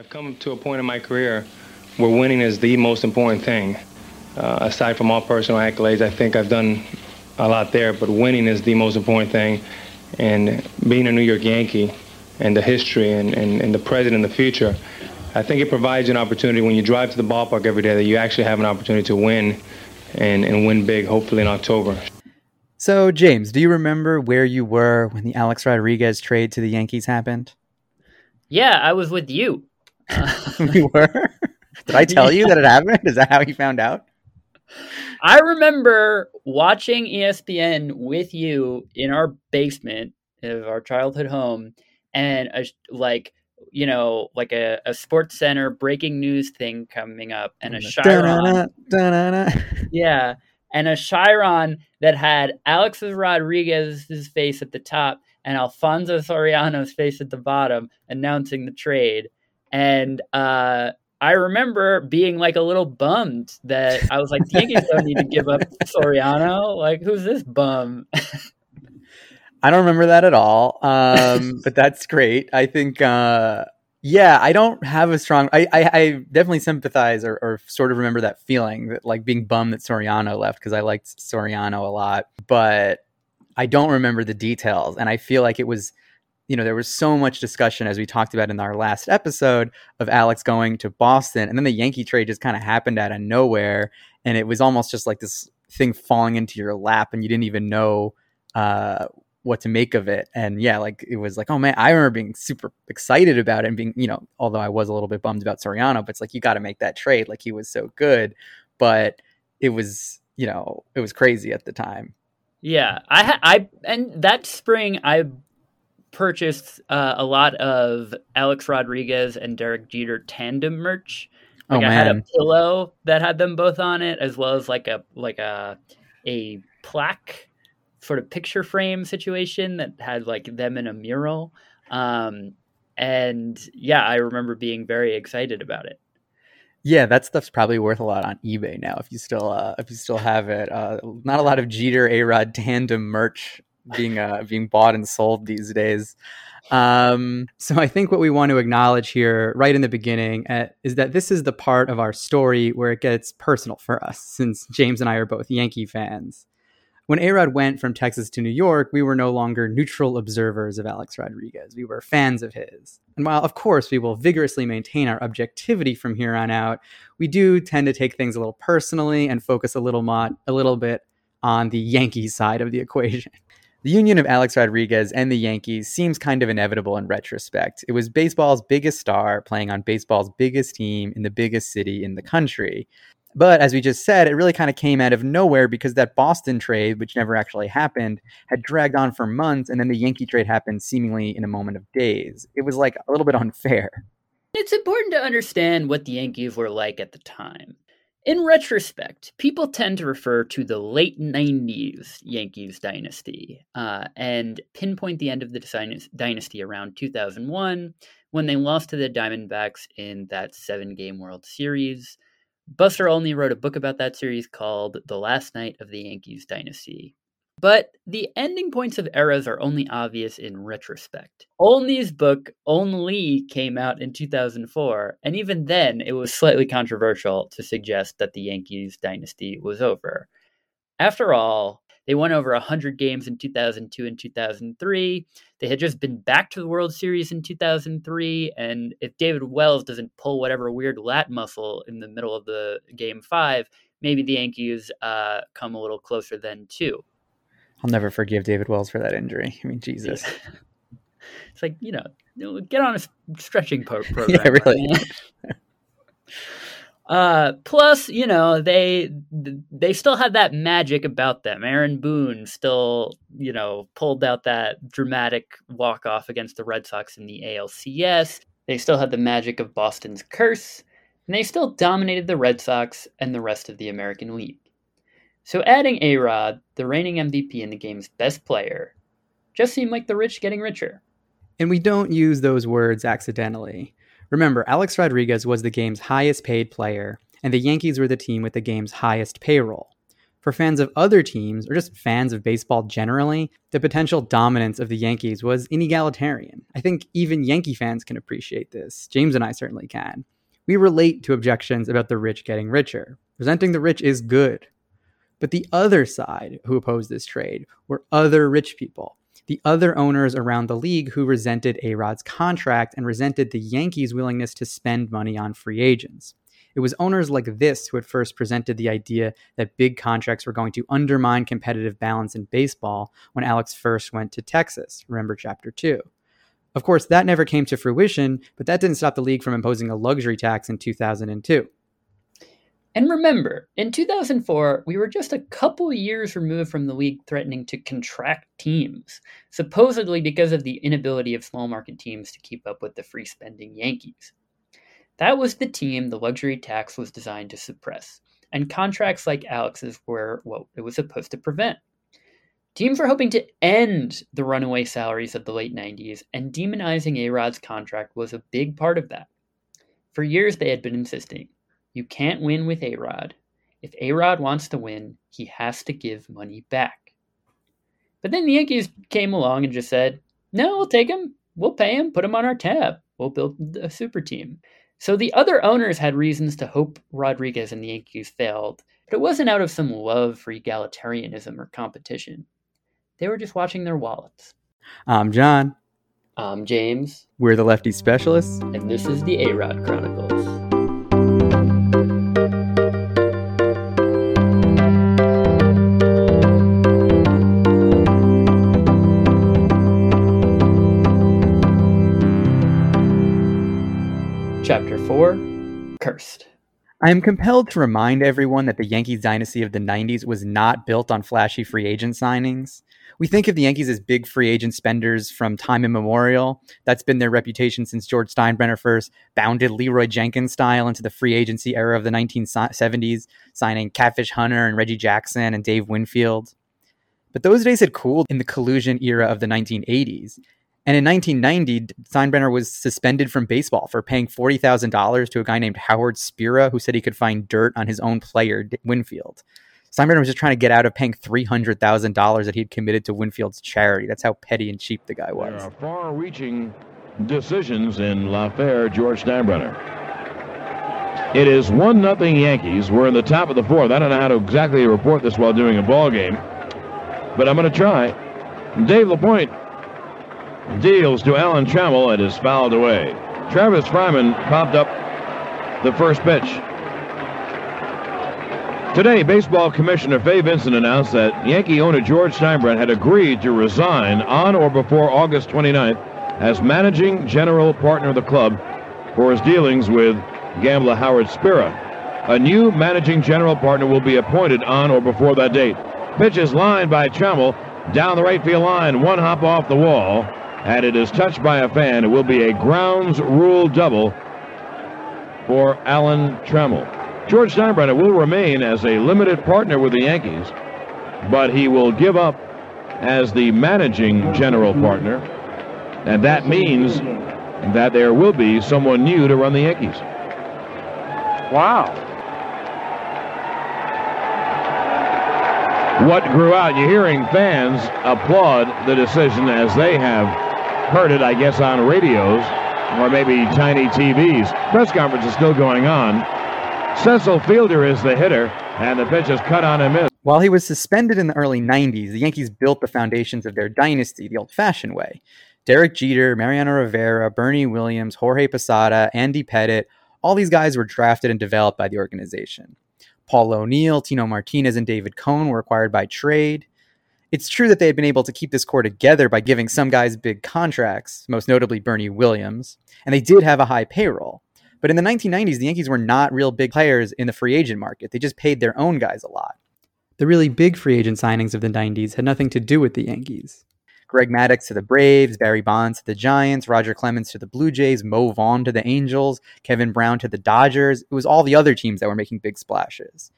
I've come to a point in my career where winning is the most important thing. Uh, aside from all personal accolades, I think I've done a lot there, but winning is the most important thing. And being a New York Yankee and the history and, and, and the present and the future, I think it provides you an opportunity when you drive to the ballpark every day that you actually have an opportunity to win and, and win big, hopefully in October. So, James, do you remember where you were when the Alex Rodriguez trade to the Yankees happened? Yeah, I was with you. we were. Did I tell you that it happened? Is that how you found out? I remember watching ESPN with you in our basement of our childhood home, and a, like you know, like a, a sports center breaking news thing coming up, and a Chiron, yeah, and a Chiron that had Alex Rodriguez's face at the top and Alfonso Soriano's face at the bottom, announcing the trade. And uh, I remember being like a little bummed that I was like, the Yankees don't need to give up Soriano. Like, who's this bum? I don't remember that at all. Um, but that's great. I think, uh, yeah, I don't have a strong. I, I, I definitely sympathize or, or, sort of remember that feeling that like being bummed that Soriano left because I liked Soriano a lot, but I don't remember the details. And I feel like it was you know, there was so much discussion as we talked about in our last episode of Alex going to Boston, and then the Yankee trade just kind of happened out of nowhere, and it was almost just like this thing falling into your lap, and you didn't even know uh, what to make of it. And yeah, like it was like, oh man, I remember being super excited about it, and being, you know, although I was a little bit bummed about Soriano, but it's like you got to make that trade, like he was so good, but it was, you know, it was crazy at the time. Yeah, I I and that spring I purchased uh, a lot of Alex Rodriguez and Derek Jeter tandem merch. Oh, like oh, I had a pillow that had them both on it, as well as like a like a a plaque sort of picture frame situation that had like them in a mural. Um, and yeah, I remember being very excited about it. Yeah, that stuff's probably worth a lot on eBay now if you still uh, if you still have it. Uh, not a lot of Jeter A Rod tandem merch being uh, being bought and sold these days. Um, so I think what we want to acknowledge here, right in the beginning, uh, is that this is the part of our story where it gets personal for us, since James and I are both Yankee fans. When Arod went from Texas to New York, we were no longer neutral observers of Alex Rodriguez. We were fans of his. And while, of course, we will vigorously maintain our objectivity from here on out, we do tend to take things a little personally and focus a little, mo- a little bit on the Yankee side of the equation. The union of Alex Rodriguez and the Yankees seems kind of inevitable in retrospect. It was baseball's biggest star playing on baseball's biggest team in the biggest city in the country. But as we just said, it really kind of came out of nowhere because that Boston trade, which never actually happened, had dragged on for months, and then the Yankee trade happened seemingly in a moment of days. It was like a little bit unfair. It's important to understand what the Yankees were like at the time. In retrospect, people tend to refer to the late 90s Yankees dynasty uh, and pinpoint the end of the dynasty around 2001 when they lost to the Diamondbacks in that seven game World Series. Buster Olney wrote a book about that series called The Last Night of the Yankees Dynasty. But the ending points of eras are only obvious in retrospect. Olney's book only came out in 2004, and even then it was slightly controversial to suggest that the Yankees dynasty was over. After all, they won over 100 games in 2002 and 2003. They had just been back to the World Series in 2003. And if David Wells doesn't pull whatever weird lat muscle in the middle of the game five, maybe the Yankees uh, come a little closer then, too. I'll never forgive David Wells for that injury. I mean, Jesus. it's like you know, get on a stretching program. yeah, really. uh, plus, you know, they they still had that magic about them. Aaron Boone still, you know, pulled out that dramatic walk off against the Red Sox in the ALCS. They still had the magic of Boston's curse, and they still dominated the Red Sox and the rest of the American League. So adding A Rod, the reigning MVP and the game's best player, just seemed like the rich getting richer. And we don't use those words accidentally. Remember, Alex Rodriguez was the game's highest paid player, and the Yankees were the team with the game's highest payroll. For fans of other teams, or just fans of baseball generally, the potential dominance of the Yankees was inegalitarian. I think even Yankee fans can appreciate this. James and I certainly can. We relate to objections about the rich getting richer. Presenting the rich is good. But the other side who opposed this trade were other rich people, the other owners around the league who resented A Rod's contract and resented the Yankees' willingness to spend money on free agents. It was owners like this who had first presented the idea that big contracts were going to undermine competitive balance in baseball when Alex first went to Texas. Remember chapter 2. Of course, that never came to fruition, but that didn't stop the league from imposing a luxury tax in 2002. And remember, in 2004, we were just a couple years removed from the league threatening to contract teams, supposedly because of the inability of small market teams to keep up with the free spending Yankees. That was the team the luxury tax was designed to suppress, and contracts like Alex's were what it was supposed to prevent. Teams were hoping to end the runaway salaries of the late 90s, and demonizing A Rod's contract was a big part of that. For years, they had been insisting you can't win with A Rod. If A Rod wants to win, he has to give money back. But then the Yankees came along and just said, no, we'll take him. We'll pay him, put him on our tab. We'll build a super team. So the other owners had reasons to hope Rodriguez and the Yankees failed, but it wasn't out of some love for egalitarianism or competition. They were just watching their wallets. I'm John. I'm James. We're the Lefty Specialists. And this is the A Rod Chronicles. Cursed. I am compelled to remind everyone that the Yankees dynasty of the 90s was not built on flashy free agent signings. We think of the Yankees as big free agent spenders from time immemorial. That's been their reputation since George Steinbrenner first bounded Leeroy Jenkins style into the free agency era of the 1970s, signing Catfish Hunter and Reggie Jackson and Dave Winfield. But those days had cooled in the collusion era of the 1980s. And in 1990, Steinbrenner was suspended from baseball for paying $40,000 to a guy named Howard Spira, who said he could find dirt on his own player, Winfield. Steinbrenner was just trying to get out of paying $300,000 that he had committed to Winfield's charity. That's how petty and cheap the guy was. Far reaching decisions in LaFair, George Steinbrenner. It is 1 nothing Yankees. We're in the top of the fourth. I don't know how to exactly report this while doing a ball game, but I'm going to try. Dave LaPoint deals to Alan Trammell and is fouled away. Travis Fryman popped up the first pitch. Today, Baseball Commissioner Fay Vincent announced that Yankee owner George Steinbrenner had agreed to resign on or before August 29th as managing general partner of the club for his dealings with gambler Howard Spira. A new managing general partner will be appointed on or before that date. Pitch is lined by Trammell down the right field line, one hop off the wall and it is touched by a fan. It will be a grounds rule double for Alan Trammell. George Steinbrenner will remain as a limited partner with the Yankees, but he will give up as the managing general partner, and that means that there will be someone new to run the Yankees. Wow. What grew out? You're hearing fans applaud the decision as they have heard it, I guess, on radios or maybe tiny TVs. Press conference is still going on. Cecil Fielder is the hitter, and the pitch is cut on and missed. While he was suspended in the early 90s, the Yankees built the foundations of their dynasty the old fashioned way. Derek Jeter, Mariano Rivera, Bernie Williams, Jorge Posada, Andy Pettitte, all these guys were drafted and developed by the organization. Paul O'Neill, Tino Martinez, and David Cone were acquired by trade. It's true that they had been able to keep this core together by giving some guys big contracts, most notably Bernie Williams, and they did have a high payroll. But in the 1990s, the Yankees were not real big players in the free agent market. They just paid their own guys a lot. The really big free agent signings of the 90s had nothing to do with the Yankees. Greg Maddux to the Braves, Barry Bonds to the Giants, Roger Clemens to the Blue Jays, Mo Vaughn to the Angels, Kevin Brown to the Dodgers. It was all the other teams that were making big splashes.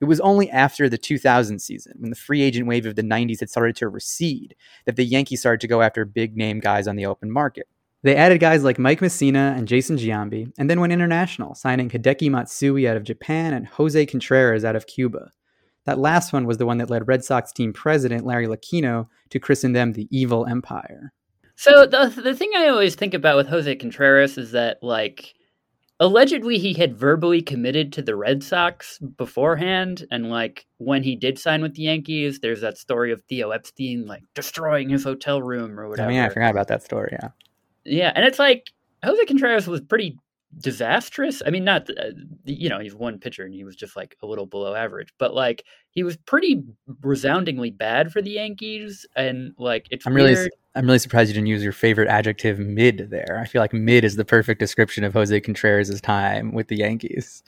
It was only after the 2000 season, when the free agent wave of the 90s had started to recede, that the Yankees started to go after big name guys on the open market. They added guys like Mike Mussina and Jason Giambi, and then went international, signing Hideki Matsui out of Japan and Jose Contreras out of Cuba. That last one was the one that led Red Sox team president Larry Lucchino to christen them the Evil Empire. So the the thing I always think about with Jose Contreras is that like allegedly he had verbally committed to the Red Sox beforehand and like when he did sign with the Yankees there's that story of Theo Epstein like destroying his hotel room or whatever. I mean, I forgot about that story, yeah. Yeah, and it's like Jose Contreras was pretty disastrous. I mean, not uh, you know he's one pitcher and he was just like a little below average, but like he was pretty resoundingly bad for the Yankees, and like it's I'm weird. really I'm really surprised you didn't use your favorite adjective mid there. I feel like mid is the perfect description of Jose Contreras' time with the Yankees.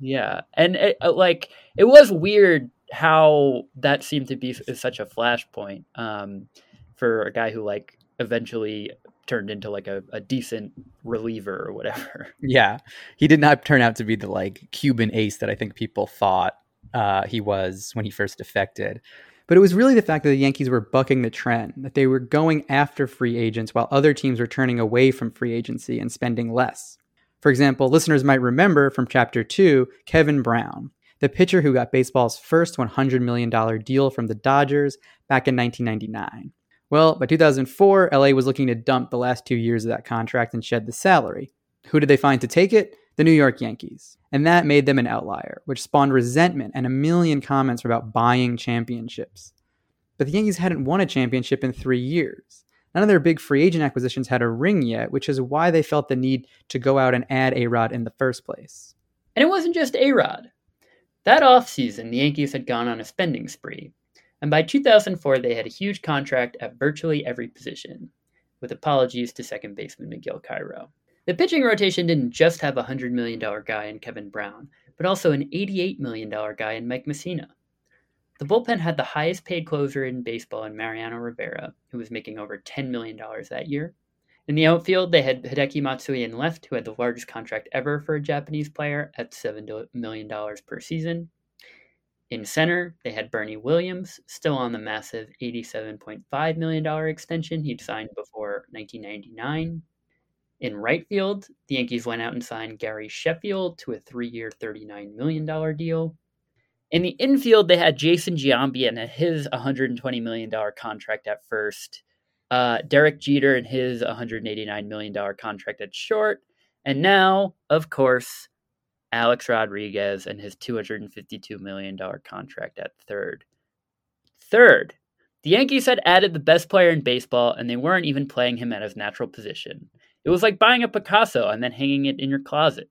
Yeah, and it, uh, like it was weird how that seemed to be such a flashpoint um, for a guy who like eventually turned into like a, a decent reliever or whatever. Yeah, he did not turn out to be the like Cuban ace that I think people thought uh, he was when he first defected. But it was really the fact that the Yankees were bucking the trend, that they were going after free agents while other teams were turning away from free agency and spending less. For example, listeners might remember from Chapter 2 Kevin Brown, the pitcher who got baseball's first $100 million deal from the Dodgers back in 1999. Well, by 2004, LA was looking to dump the last two years of that contract and shed the salary. Who did they find to take it? The New York Yankees. And that made them an outlier, which spawned resentment and a million comments about buying championships. But the Yankees hadn't won a championship in three years. None of their big free agent acquisitions had a ring yet, which is why they felt the need to go out and add A Rod in the first place. And it wasn't just A Rod. That offseason, the Yankees had gone on a spending spree. And by 2004, they had a huge contract at virtually every position, with apologies to second baseman Miguel Cairo. The pitching rotation didn't just have a $100 million guy in Kevin Brown, but also an $88 million guy in Mike Mussina. The bullpen had the highest paid closer in baseball in Mariano Rivera, who was making over $10 million that year. In the outfield, they had Hideki Matsui in left, who had the largest contract ever for a Japanese player at $7 million per season. In center, they had Bernie Williams, still on the massive $87.5 million extension he'd signed before 1999. In right field, the Yankees went out and signed Gary Sheffield to a three year, $39 million deal. In the infield, they had Jason Giambi and his $120 million contract at first, uh, Derek Jeter and his $189 million contract at short, and now, of course, Alex Rodriguez and his $252 million contract at third. Third, the Yankees had added the best player in baseball, and they weren't even playing him at his natural position. It was like buying a Picasso and then hanging it in your closet.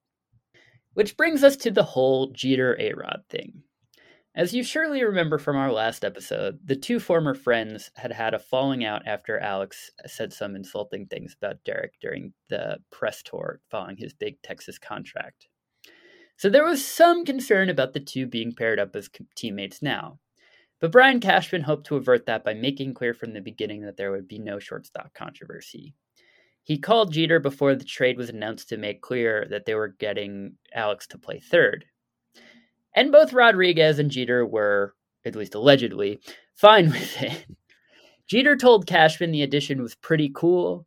Which brings us to the whole Jeter A Rod thing. As you surely remember from our last episode, the two former friends had had a falling out after Alex said some insulting things about Derek during the press tour following his big Texas contract. So there was some concern about the two being paired up as teammates now. But Brian Cashman hoped to avert that by making clear from the beginning that there would be no shortstop controversy. He called Jeter before the trade was announced to make clear that they were getting Alex to play third. And both Rodriguez and Jeter were, at least allegedly, fine with it. Jeter told Cashman the addition was pretty cool.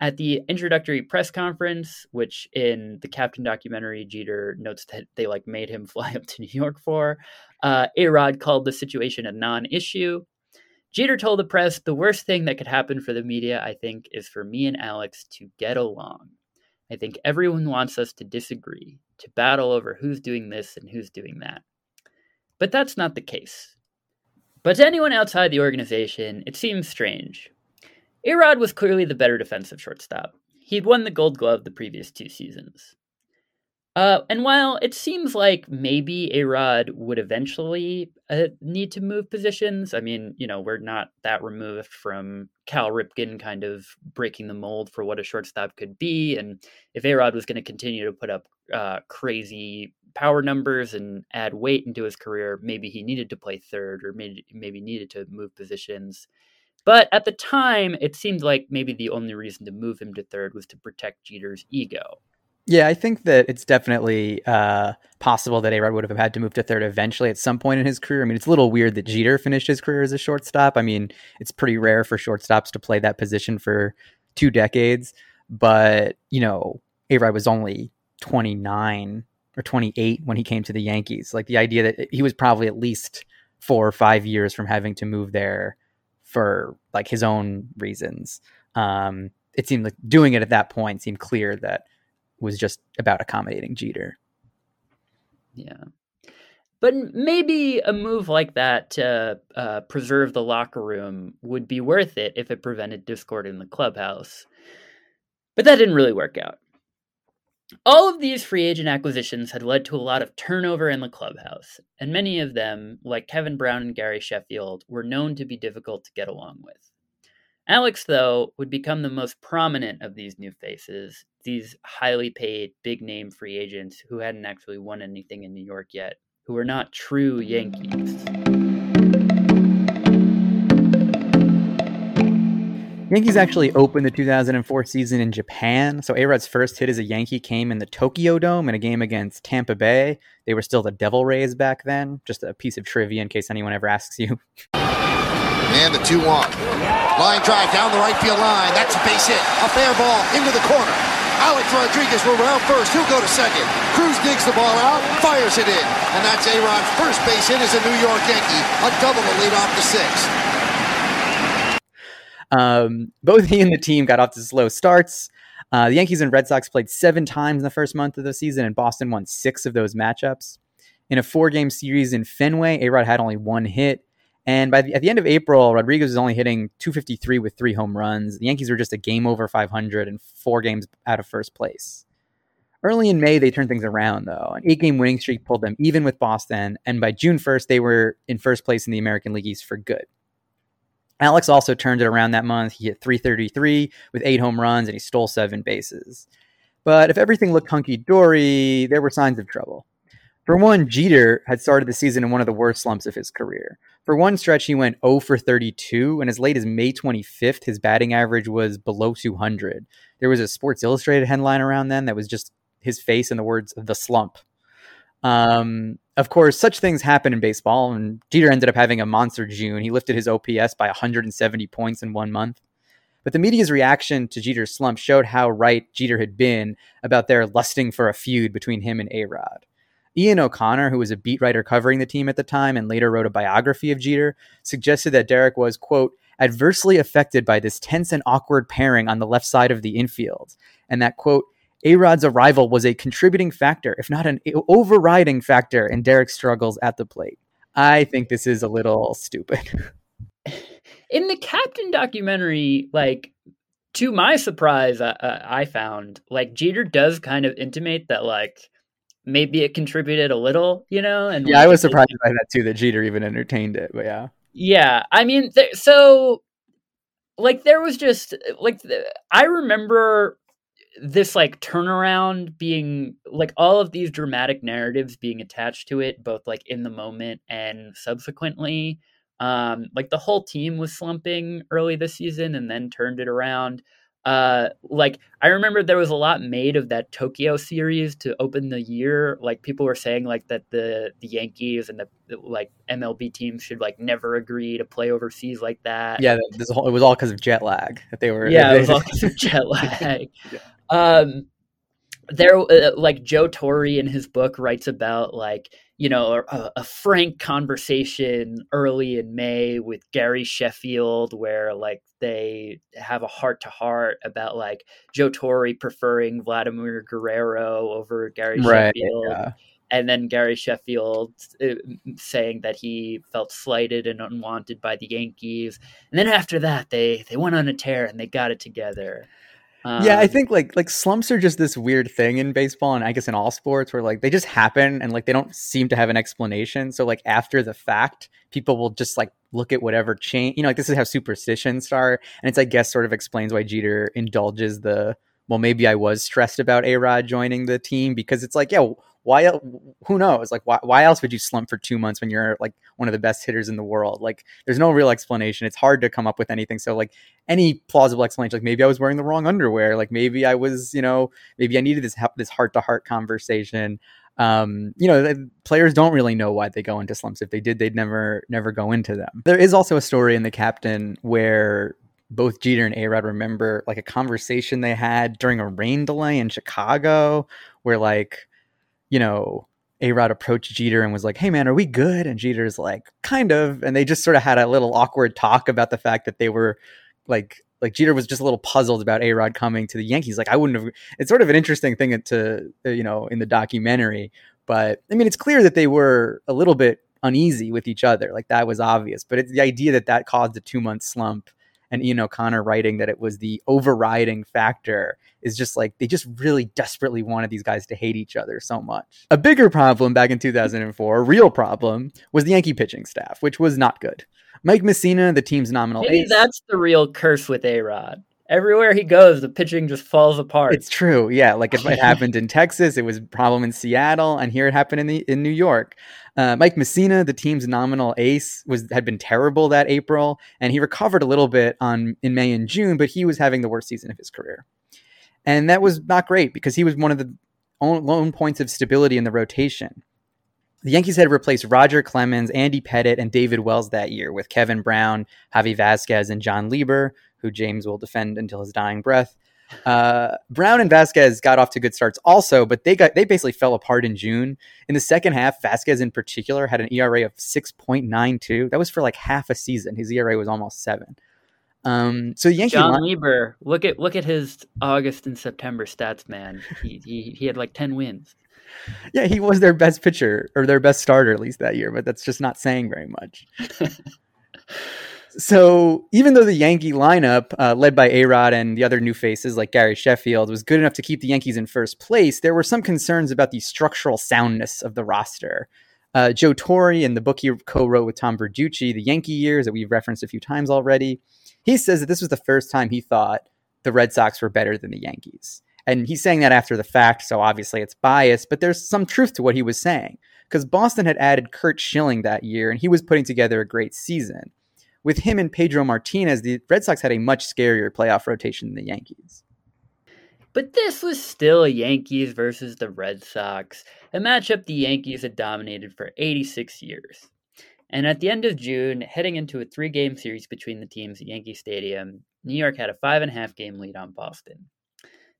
At the introductory press conference, which in the Captain documentary, Jeter notes that they like made him fly up to New York for, uh, A-Rod called the situation a non-issue. Jeter told the press, the worst thing that could happen for the media, I think, is for me and Alex to get along. I think everyone wants us to disagree, to battle over who's doing this and who's doing that. But that's not the case. But to anyone outside the organization, it seems strange. Arod was clearly the better defensive shortstop. He'd won the gold glove the previous two seasons. Uh, and while it seems like maybe Arod would eventually uh, need to move positions, I mean, you know, we're not that removed from Cal Ripken kind of breaking the mold for what a shortstop could be. And if Arod was going to continue to put up uh, crazy power numbers and add weight into his career, maybe he needed to play third or maybe, maybe needed to move positions. But at the time, it seemed like maybe the only reason to move him to third was to protect Jeter's ego. Yeah, I think that it's definitely uh, possible that A-Rod would have had to move to third eventually at some point in his career. I mean, it's a little weird that Jeter finished his career as a shortstop. I mean, it's pretty rare for shortstops to play that position for two decades. But, you know, A-Rod was only 29 or 28 when he came to the Yankees. Like the idea that he was probably at least four or five years from having to move there for like his own reasons. Um, it seemed like doing it at that point seemed clear that was just about accommodating Jeter. Yeah. But maybe a move like that to uh, preserve the locker room would be worth it if it prevented discord in the clubhouse. But that didn't really work out. All of these free agent acquisitions had led to a lot of turnover in the clubhouse, and many of them, like Kevin Brown and Gary Sheffield, were known to be difficult to get along with. Alex, though, would become the most prominent of these new faces, these highly paid, big name free agents who hadn't actually won anything in New York yet, who were not true Yankees. Yankees actually opened the 2004 season in Japan. So A-Rod's first hit as a Yankee came in the Tokyo Dome in a game against Tampa Bay. They were still the Devil Rays back then. Just a piece of trivia in case anyone ever asks you. And the 2 1. Line drive down the right field line. That's a base hit. A fair ball into the corner. Alex Rodriguez will round first. He'll go to second. Cruz digs the ball out, fires it in. And that's A-Rod's first base hit as a New York Yankee. A double to lead off the sixth. Um, both he and the team got off to slow starts. Uh, the Yankees and Red Sox played seven times in the first month of the season, and Boston won six of those matchups. In a four-game series in Fenway, A-Rod had only one hit, and by the, at the end of April, Rodriguez was only hitting 253 with three home runs. The Yankees were just a game over 500 and four games out of first place. Early in May, they turned things around, though. An eight game winning streak pulled them even with Boston, and by June 1st, they were in first place in the American League East for good. Alex also turned it around that month. He hit 333 with eight home runs and he stole seven bases. But if everything looked hunky dory, there were signs of trouble. For one, Jeter had started the season in one of the worst slumps of his career. For one stretch, he went 0 for 32, and as late as May 25th, his batting average was below 200. There was a Sports Illustrated headline around then that was just his face and the words "the slump." Um, of course, such things happen in baseball, and Jeter ended up having a monster June. He lifted his OPS by 170 points in one month. But the media's reaction to Jeter's slump showed how right Jeter had been about their lusting for a feud between him and A Rod. Ian O'Connor, who was a beat writer covering the team at the time and later wrote a biography of Jeter, suggested that Derek was, quote, adversely affected by this tense and awkward pairing on the left side of the infield, and that, quote, a Rod's arrival was a contributing factor, if not an overriding factor, in Derek's struggles at the plate. I think this is a little stupid. In the Captain documentary, like, to my surprise, uh, I found, like, Jeter does kind of intimate that, like, maybe it contributed a little, you know? And yeah, like, I was surprised it, by that too, that Jeter even entertained it, but yeah. Yeah. I mean, th- so, like, there was just, like, the, I remember this like turnaround being like all of these dramatic narratives being attached to it both like in the moment and subsequently um like the whole team was slumping early this season and then turned it around. Uh like i remember there was a lot made of that tokyo series to open the year. Like people were saying like that the the yankees and the, the like mlb teams should like never agree to play overseas like that. Yeah this whole, it was all because of jet lag that they were yeah it was all because of jet lag. yeah. Um, there, uh, like Joe Torre in his book writes about like you know a, a, frank conversation early in May with Gary Sheffield where like they have a heart to heart about like Joe Torre preferring Vladimir Guerrero over Gary right, Sheffield. Yeah. And then Gary Sheffield uh, saying that he felt slighted and unwanted by the Yankees. And then after that, they they went on a tear and they got it together. Um, yeah, I um, think like like slumps are just this weird thing in baseball and I guess in all sports where like they just happen and like they don't seem to have an explanation. So like after the fact, people will just like look at whatever change. You know, like this is how superstitions start, and it's I guess sort of explains why Jeter indulges the well, maybe I was stressed about A Rod joining the team because it's like, yeah, why who knows? Like why, why else would you slump for two months when you're like one of the best hitters in the world? Like there's no real explanation. It's hard to come up with anything. So like any plausible explanation like maybe i was wearing the wrong underwear. Like maybe i was you know maybe i needed this this heart to heart conversation. Um, you know, players don't really know why they go into slumps. If they did, they'd never, never go into them. There is also a story in the captain where both Jeter and Arod remember like a conversation they had during a rain delay in Chicago, where like you know, A Rod approached Jeter and was like, "Hey man, are we good?" And Jeter's like, "Kind of." And they just sort of had a little awkward talk about the fact that they were like like Jeter was just a little puzzled about A Rod coming to the Yankees. Like I wouldn't have. It's sort of an interesting thing to uh, you know in the documentary, but I mean it's clear that they were a little bit uneasy with each other. Like that was obvious. But it's the idea that that caused a two month slump and Ian O'Connor writing that it was the overriding factor is just like they just really desperately wanted these guys to hate each other so much. A bigger problem back in 2004, a real problem, was the Yankee pitching staff, which was not good. Mike Mussina, the team's nominal Maybe ace. that's the real curse with A Rod. Everywhere he goes, the pitching just falls apart. It's true. Yeah, like if it happened in Texas, it was a problem in Seattle, and here it happened in the in New York. Uh, Mike Mussina, the team's nominal ace, was had been terrible that April, and he recovered a little bit on in May and June, but he was having the worst season of his career, and that was not great because he was one of the lone points of stability in the rotation. The Yankees had replaced Roger Clemens, Andy Pettitte, and David Wells that year with Kevin Brown, Javi Vazquez, and Jon Lieber, who James will defend until his dying breath. Uh, Brown and Vazquez got off to good starts also, but they got they basically fell apart in June. In the second half, Vazquez in particular had an ERA of six point nine two. That was for like half a season. His ERA was almost seven. Um, so the Yankee Jon line- Lieber, look at look at his August and September stats, man. He he, he had like ten wins. yeah, he was their best pitcher or their best starter at least that year, but that's just not saying very much. so even though the Yankee lineup, uh, led by A Rod and the other new faces like Gary Sheffield, was good enough to keep the Yankees in first place, there were some concerns about the structural soundness of the roster. Uh, Joe Torre, in the book he co-wrote with Tom Verducci, The Yankee Years, that we've referenced a few times already, he says that this was the first time he thought the Red Sox were better than the Yankees. And he's saying that after the fact, so obviously it's biased, but there's some truth to what he was saying. Because Boston had added Curt Schilling that year, and he was putting together a great season. With him and Pedro Martinez, the Red Sox had a much scarier playoff rotation than the Yankees. But this was still a Yankees versus the Red Sox, a matchup the Yankees had dominated for 86 years. And at the end of June, heading into a three game series between the teams at Yankee Stadium, New York had a five and a half game lead on Boston.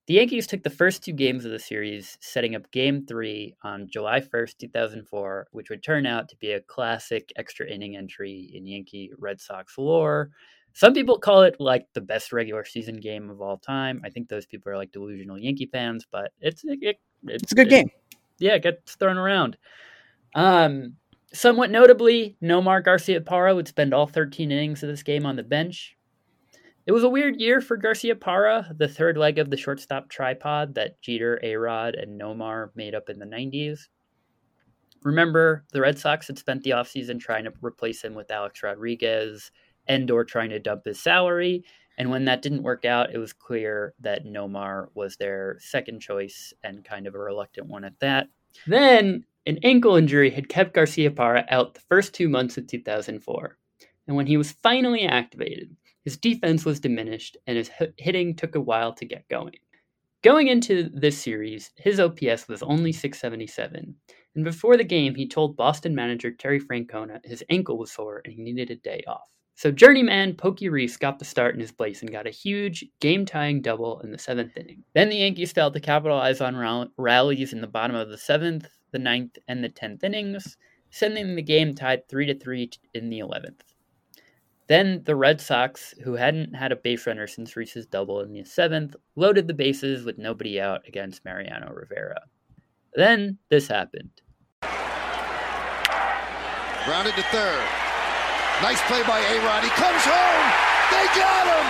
The Yankees took the first two games of the series, setting up game three on July 1st, 2004, which would turn out to be a classic extra inning entry in Yankee Red Sox lore. Some people call it like the best regular season game of all time. I think those people are like delusional Yankee fans, but it's it, it, It's a good game. Yeah, it gets thrown around. Um, somewhat notably, Nomar Garciaparra would spend all 13 innings of this game on the bench. It was a weird year for Garciaparra, the third leg of the shortstop tripod that Jeter, Arod, and Nomar made up in the 90s. Remember, the Red Sox had spent the offseason trying to replace him with Alex Rodriguez and or trying to dump his salary. And when that didn't work out, it was clear that Nomar was their second choice and kind of a reluctant one at that. Then an ankle injury had kept Garciaparra out the first two months of 2004. And when he was finally activated, his defense was diminished and his hitting took a while to get going. Going into this series, his OPS was only 677. And before the game, he told Boston manager Terry Francona his ankle was sore and he needed a day off. So journeyman Pokey Reese got the start in his place and got a huge game-tying double in the seventh inning. Then the Yankees failed to capitalize on rallies in the bottom of the seventh, the ninth, and the tenth innings, sending the game tied three to three in the eleventh. Then the Red Sox, who hadn't had a base runner since Reese's double in the seventh, loaded the bases with nobody out against Mariano Rivera. Then this happened. Grounded to third. Nice play by A-Rod. He comes home. They got him.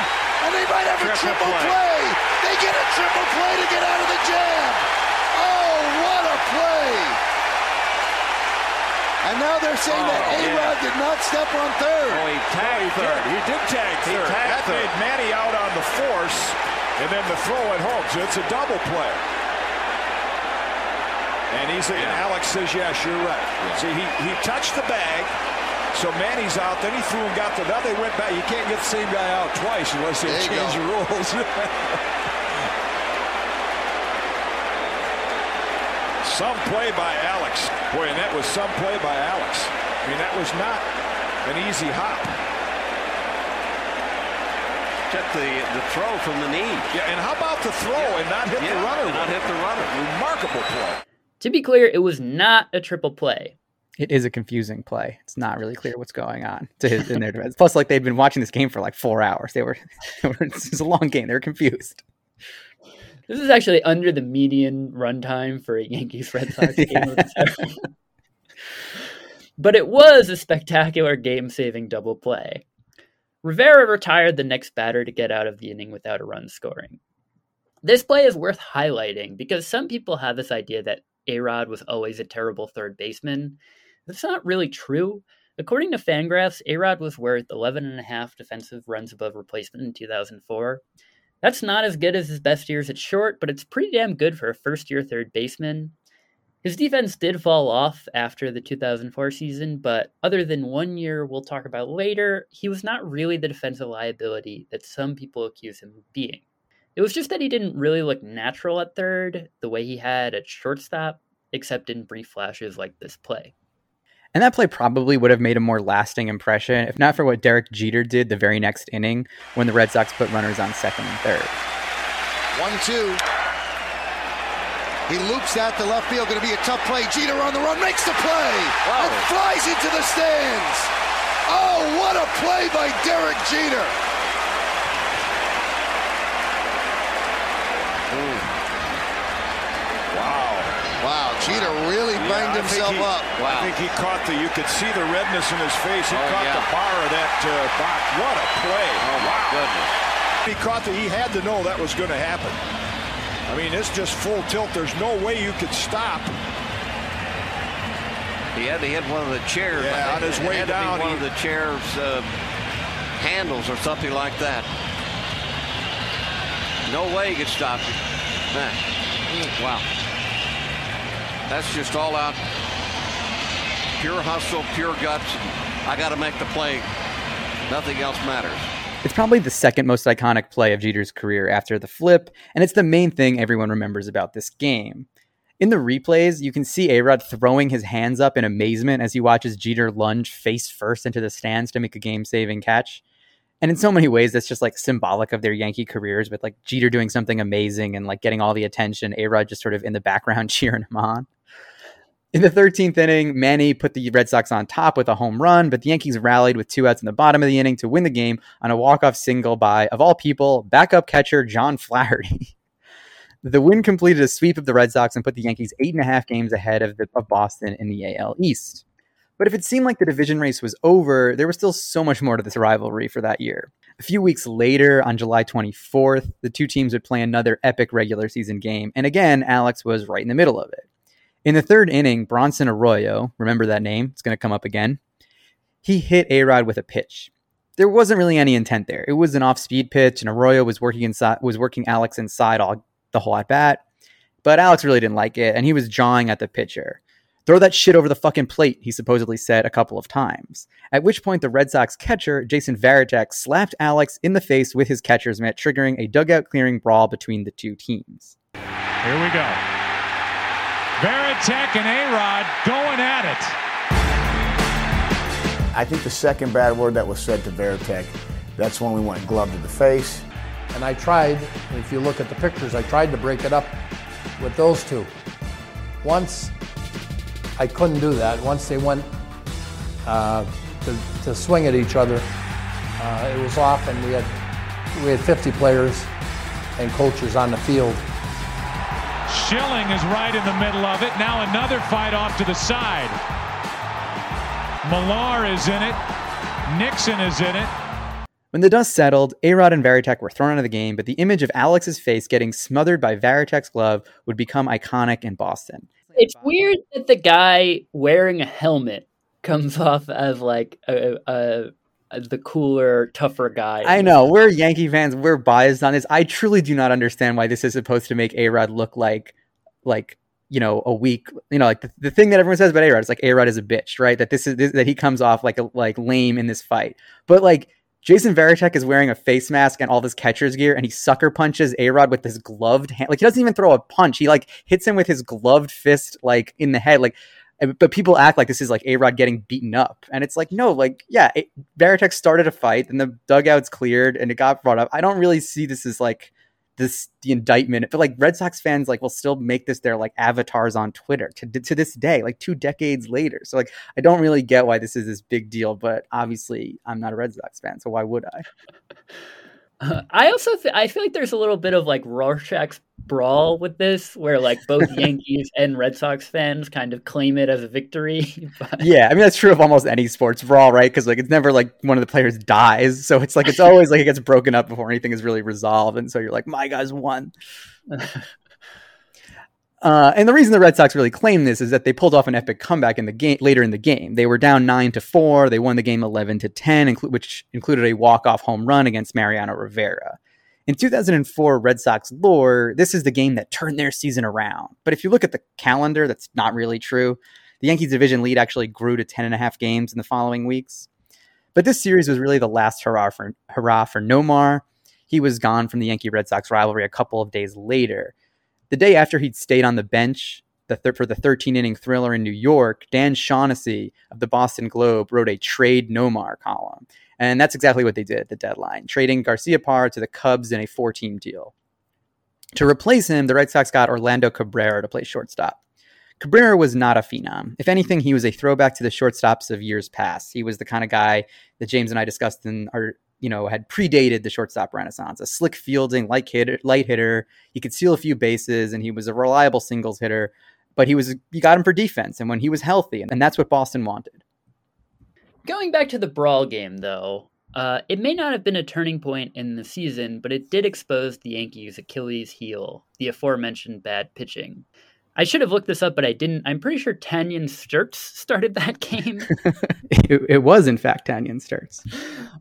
And they might have a Triple triple play. play. They get a triple play to get out of the jam. Oh, what a play. And now they're saying that Oh, A-Rod did not step on third. Oh, he tagged third. He did tag He third. tagged that third. made Manny out on the force, and then the throw at home. So it's a double play. And he's and Alex says, yes, you're right. See, he, he touched the bag. So Manny's out. Then he threw and got the. Now they went back. You can't get the same guy out twice unless they There change the rules. some play by Alex. Boy, and that was some play by Alex. I mean, that was not an easy hop. Check the, the throw from the knee. Yeah, and how about the throw and not hit the runner? not hit the runner. Remarkable play. To be clear, it was not a triple play. It is a confusing play. It's not really clear what's going on to his in their defense. Plus, like they'd been watching this game for like four hours. They were, they were this is a long game. They're confused. This is actually under the median runtime for a Yankees Red Sox game. Yeah. but it was a spectacular game saving double play. Rivera retired the next batter to get out of the inning without a run scoring. This play is worth highlighting because some people have this idea that Arod was always a terrible third baseman. That's not really true. According to Fangraphs, Arod was worth 11 and a half defensive runs above replacement in 2004. That's not as good as his best years at short, but it's pretty damn good for a first year third baseman. His defense did fall off after the 2004 season, but other than one year we'll talk about later, he was not really the defensive liability that some people accuse him of being. It was just that he didn't really look natural at third, the way he had at shortstop, except in brief flashes like this play. And that play probably would have made a more lasting impression if not for what Derek Jeter did the very next inning when the Red Sox put runners on second and third. One, two. He loops that to left field. Going to be a tough play. Jeter on the run makes the play and flies into the stands. Oh, what a play by Derek Jeter! Wow. Wow, Jeter really banged I think himself he- up. I think he caught the, you could see the redness in his face. He Oh, caught yeah. the bar of that uh, box. What a play. Oh my goodness. He caught the, he had to know that was going to happen. I mean, it's just full tilt. There's no way you could stop. He had to hit one of the chairs. Yeah, on his It way had to be down, one he- of the chairs uh, handles or something like that. No way he could stop it. Man. Wow. That's just all out pure hustle, pure guts. I got to make the play. Nothing else matters. It's probably the second most iconic play of Jeter's career after the flip, and it's the main thing everyone remembers about this game. In the replays, you can see Arod throwing his hands up in amazement as he watches Jeter lunge face first into the stands to make a game saving catch. And in so many ways, that's just like symbolic of their Yankee careers, with like Jeter doing something amazing and like getting all the attention, Arod just sort of in the background cheering him on. In the 13th inning, Manny put the Red Sox on top with a home run, but the Yankees rallied with two outs in the bottom of the inning to win the game on a walk-off single by, of all people, backup catcher John Flaherty. the win completed a sweep of the Red Sox and put the Yankees eight and a half games ahead of, the, of Boston in the AL East. But if it seemed like the division race was over, there was still so much more to this rivalry for that year. A few weeks later, on July 24th, the two teams would play another epic regular season game, and again, Alex was right in the middle of it. In the third inning, Bronson Arroyo, remember that name? It's going to come up again. He hit Arod with a pitch. There wasn't really any intent there. It was an off-speed pitch, and Arroyo was working inside, was working Alex inside all the whole at bat. But Alex really didn't like it, and he was jawing at the pitcher. Throw that shit over the fucking plate, he supposedly said a couple of times. At which point, the Red Sox catcher, Jason Varitek, slapped Alex in the face with his catcher's mitt, triggering a dugout clearing brawl between the two teams. Here we go. Varitek and A-Rod going at it. I think the second bad word that was said to Varitek, that's when we went glove to the face. And I tried, if you look at the pictures, I tried to break it up with those two. Once I couldn't do that. Once they went uh, to, to swing at each other, uh, it was off, and we had we had 50 players and coaches on the field. Schilling is right in the middle of it. Now another fight off to the side. Millar is in it. Nixon is in it. When the dust settled, Arod and Varitek were thrown out of the game, but the image of Alex's face getting smothered by Varitek's glove would become iconic in Boston. It's weird that the guy wearing a helmet comes off as like a, a, a Uh, the cooler, tougher guy. I know we're Yankee fans. We're biased on this. I truly do not understand why this is supposed to make A Rod look like, like you know, a weak. You know, like the, the thing that everyone says about A Rod is like A Rod is a bitch, right? That this is this, that he comes off like a like lame in this fight, but like. Jason Varitek is wearing a face mask and all this catcher's gear, and he sucker punches A Rod with his gloved hand. Like he doesn't even throw a punch; he like hits him with his gloved fist, like in the head. Like, but people act like this is like A Rod getting beaten up, and it's like no, like yeah, it, started a fight, and the dugouts cleared, and it got brought up. I don't really see this as like this the indictment. But like Red Sox fans, like will still make this their like avatars on Twitter to to this day, like two decades later. So like I don't really get why this is this big deal. But obviously, I'm not a Red Sox fan, so why would I? Uh, I also th- I feel like there's a little bit of like Rorschach's brawl with this, where like both Yankees and Red Sox fans kind of claim it as a victory. but... Yeah, I mean that's true of almost any sports brawl, right? Because like it's never like one of the players dies, so it's like it's always like it gets broken up before anything is really resolved, and so you're like, my guys won. Uh, and the reason the Red Sox really claim this is that they pulled off an epic comeback in the game later in the game. They were down nine to four. They won the game eleven to ten, inclu- which included a walk off home run against Mariano Rivera. In 2004 Red Sox lore, this is the game that turned their season around. But if you look at the calendar, that's not really true. The Yankees division lead actually grew to 10 and a half games in the following weeks. But this series was really the last hurrah for, hurrah for Nomar. He was gone from the Yankee Red Sox rivalry a couple of days later. The day after he'd stayed on the bench the th- for the 13 inning thriller in New York, Dan Shaughnessy of the Boston Globe wrote a trade Nomar column. And that's exactly what they did at the deadline, trading Garciaparra to the Cubs in a four team deal. To replace him, the Red Sox got Orlando Cabrera to play shortstop. Cabrera was not a phenom. If anything, he was a throwback to the shortstops of years past. He was the kind of guy that James and I discussed in our you know, had predated the shortstop renaissance. A slick fielding, light hitter, light hitter. He could steal a few bases, and he was a reliable singles hitter. But he was you got him for defense, and when he was healthy, and that's what Boston wanted. Going back to the brawl game, though, uh, it may not have been a turning point in the season, but it did expose the Yankees' Achilles' heel, the aforementioned bad pitching. I should have looked this up, but I didn't. I'm pretty sure Tanyon Sturtze started that game. it, it, was, in fact, Tanyon Sturtze.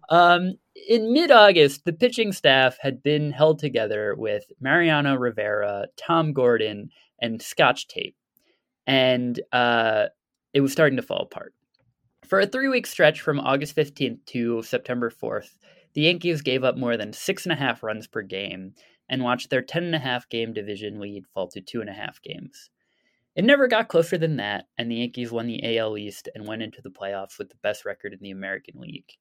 Um, in mid August, the pitching staff had been held together with Mariano Rivera, Tom Gordon, and Scotch tape. And uh, it was starting to fall apart. For a three week stretch from August 15th to September 4th, the Yankees gave up more than six and a half runs per game and watched their 10 and a half game division lead fall to two and a half games. It never got closer than that, and the Yankees won the AL East and went into the playoffs with the best record in the American League.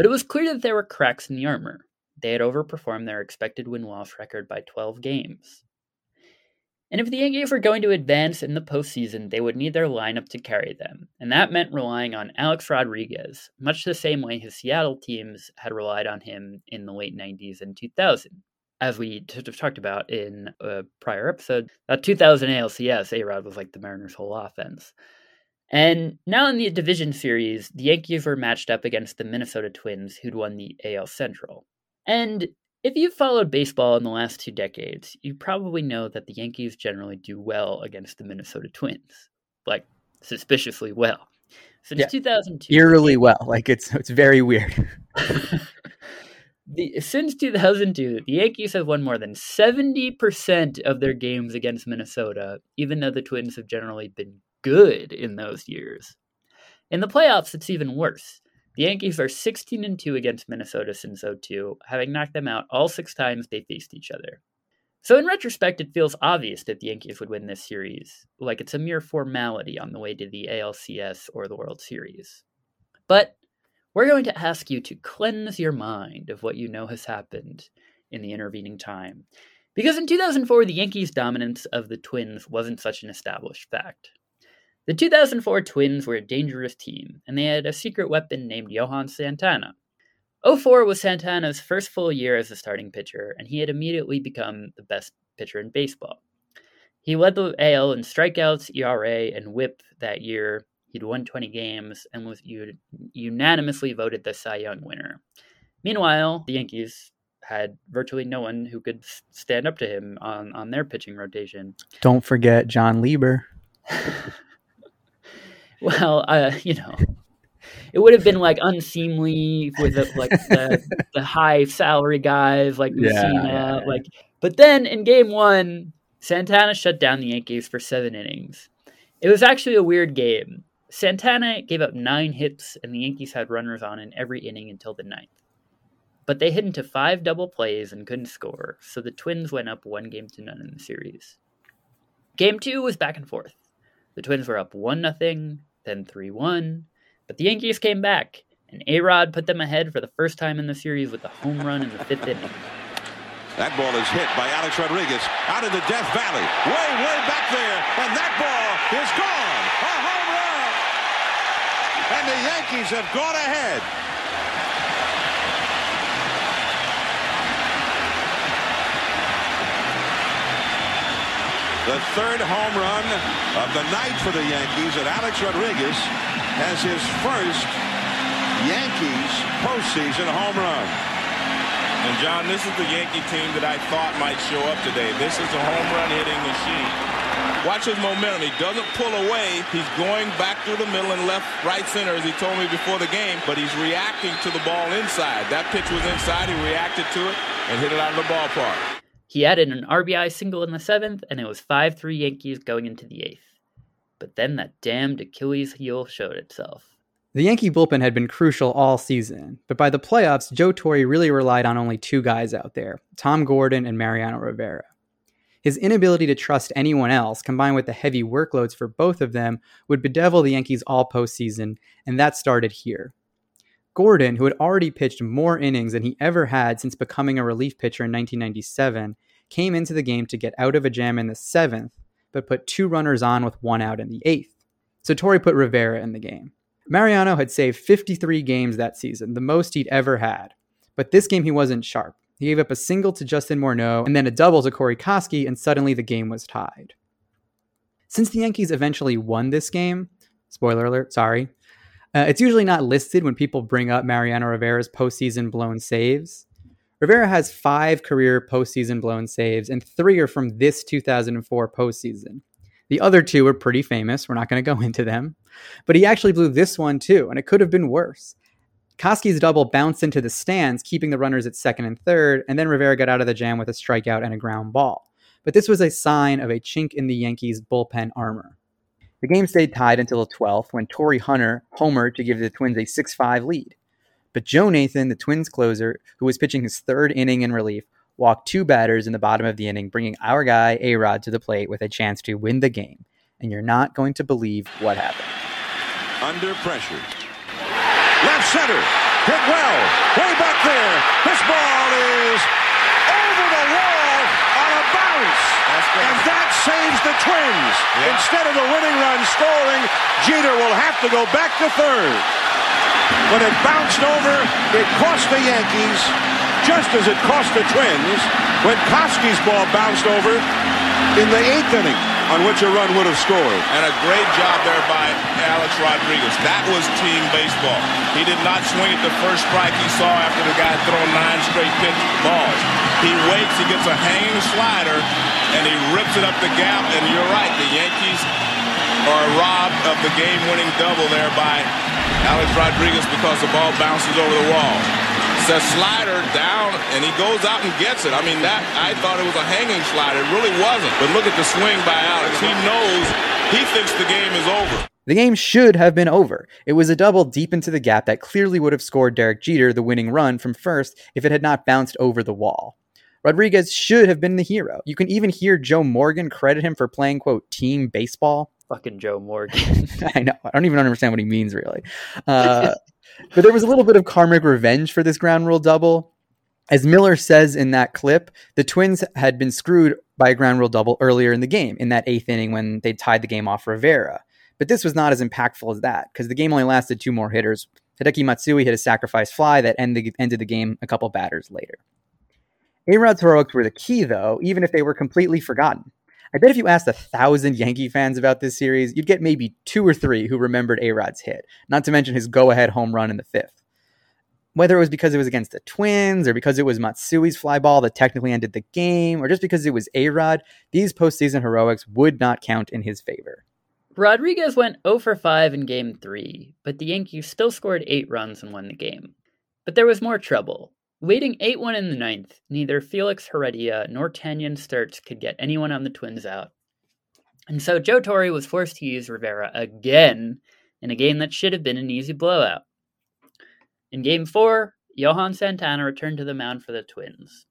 But it was clear that there were cracks in the armor. They had overperformed their expected win loss record by 12 games. And if the Yankees were going to advance in the postseason, they would need their lineup to carry them, and that meant relying on Alex Rodriguez, much the same way his Seattle teams had relied on him in the late 90s and 2000. As we t- talked about in a prior episode, that 2000 ALCS, A Rod was like the Mariners' whole offense. And now in the division series, the Yankees were matched up against the Minnesota Twins, who'd won the AL Central. And if you've followed baseball in the last two decades, you probably know that the Yankees generally do well against the Minnesota Twins, like suspiciously well. Since yeah, 2002, eerily well, like it's it's very weird. the, since 2002, the Yankees have won more than 70% of their games against Minnesota, even though the Twins have generally been good in those years. In the playoffs, it's even worse. The Yankees are 16 and 2 against Minnesota since 02, having knocked them out all six times they faced each other. So, in retrospect, it feels obvious that the Yankees would win this series, like it's a mere formality on the way to the ALCS or the World Series. But we're going to ask you to cleanse your mind of what you know has happened in the intervening time. Because in 2004, the Yankees' dominance of the Twins wasn't such an established fact. The 2004 Twins were a dangerous team, and they had a secret weapon named Johan Santana. 04 was Santana's first full year as a starting pitcher, and he had immediately become the best pitcher in baseball. He led the AL in strikeouts, ERA, and WHIP that year. He'd won 20 games and was unanimously voted the Cy Young winner. Meanwhile, the Yankees had virtually no one who could stand up to him on, on their pitching rotation. Don't forget Jon Lieber. Well, uh, you know, it would have been like unseemly with the, like the, the high salary guys like Mussina, yeah. like. But then in game one, Santana shut down the Yankees for seven innings. It was actually a weird game. Santana gave up nine hits, and the Yankees had runners on in every inning until the ninth. But they hit into five double plays and couldn't score, so the Twins went up one game to none in the series. Game two was back and forth. The Twins were up 1 0, then 3 1. But the Yankees came back, and A Rod put them ahead for the first time in the series with a home run in the fifth inning. That ball is hit by Alex Rodriguez out of the Death Valley. Way, way back there. And that ball is gone. A home run. And the Yankees have gone ahead. The third home run of the night for the Yankees, and Alex Rodriguez has his first Yankees postseason home run. And Jon, this is the Yankee team that I thought might show up today. This is a home run hitting machine. Watch his momentum. He doesn't pull away. He's going back through the middle and left, right center, as he told me before the game, but he's reacting to the ball inside. That pitch was inside. He reacted to it and hit it out of the ballpark. He added an RBI single in the seventh, and it was 5 3 Yankees going into the eighth. But then that damned Achilles heel showed itself. The Yankee bullpen had been crucial all season, but by the playoffs, Joe Torre really relied on only two guys out there Tom Gordon and Mariano Rivera. His inability to trust anyone else, combined with the heavy workloads for both of them, would bedevil the Yankees all postseason, and that started here. Gordon, who had already pitched more innings than he ever had since becoming a relief pitcher in 1997, came into the game to get out of a jam in the seventh, but put two runners on with one out in the eighth. So Torre put Rivera in the game. Mariano had saved 53 games that season, the most he'd ever had. But this game he wasn't sharp. He gave up a single to Justin Morneau and then a double to Corey Koskie, and suddenly the game was tied. Since the Yankees eventually won this game, spoiler alert, sorry, uh, it's usually not listed when people bring up Mariano Rivera's postseason blown saves. Rivera has five career postseason blown saves, and three are from this 2004 postseason. The other two are pretty famous. We're not going to go into them. But he actually blew this one too, and it could have been worse. Koskie's double bounced into the stands, keeping the runners at second and third, and then Rivera got out of the jam with a strikeout and a ground ball. But this was a sign of a chink in the Yankees' bullpen armor. The game stayed tied until the 12th when Torii Hunter homered to give the Twins a 6 5 lead. But Joe Nathan, the Twins closer, who was pitching his third inning in relief, walked two batters in the bottom of the inning, bringing our guy, A Rod, to the plate with a chance to win the game. And you're not going to believe what happened. Under pressure. Left center. Hit well. Way back there. This ball is over the wall on a bounce. And that saves the Twins. Yeah. Instead of the winning run scoring, Jeter will have to go back to third. But it bounced over, it cost the Yankees just as it cost the Twins when Koskie's ball bounced over in the eighth inning on which a run would have scored. And a great job there by Alex Rodriguez. That was team baseball. He did not swing at the first strike he saw after the guy thrown nine straight pitch balls. He waits, he gets a hanging slider, and he rips it up the gap. And you're right, the Yankees are robbed of the game-winning double there by Alex Rodriguez because the ball bounces over the wall. It's a slider down, and he goes out and gets it. I mean, that I thought it was a hanging slider. It really wasn't. But look at the swing by Alex. He knows, he thinks the game is over. The game should have been over. It was a double deep into the gap that clearly would have scored Derek Jeter the winning run from first if it had not bounced over the wall. Rodriguez should have been the hero. You can even hear Joe Morgan credit him for playing, quote, team baseball. Fucking Joe Morgan. I know. I don't even understand what he means, really. Uh, but there was a little bit of karmic revenge for this ground rule double. As Miller says in that clip, the Twins had been screwed by a ground rule double earlier in the game, in that eighth inning when they tied the game off Rivera. But this was not as impactful as that, because the game only lasted two more hitters. Hideki Matsui hit a sacrifice fly that ended, ended the game a couple batters later. A-Rod's heroics were the key, though, even if they were completely forgotten. I bet if you asked a thousand Yankee fans about this series, you'd get maybe two or three who remembered A Rod's hit, not to mention his go ahead home run in the fifth. Whether it was because it was against the Twins, or because it was Matsui's fly ball that technically ended the game, or just because it was A Rod, these postseason heroics would not count in his favor. Rodriguez went 0 for 5 in game 3, but the Yankees still scored 8 runs and won the game. But there was more trouble. Waiting 8 1 in the ninth, neither Felix Heredia nor Tanyon Sturtze could get anyone on the Twins out. And so Joe Torre was forced to use Rivera again in a game that should have been an easy blowout. In game 4, Johan Santana returned to the mound for the Twins.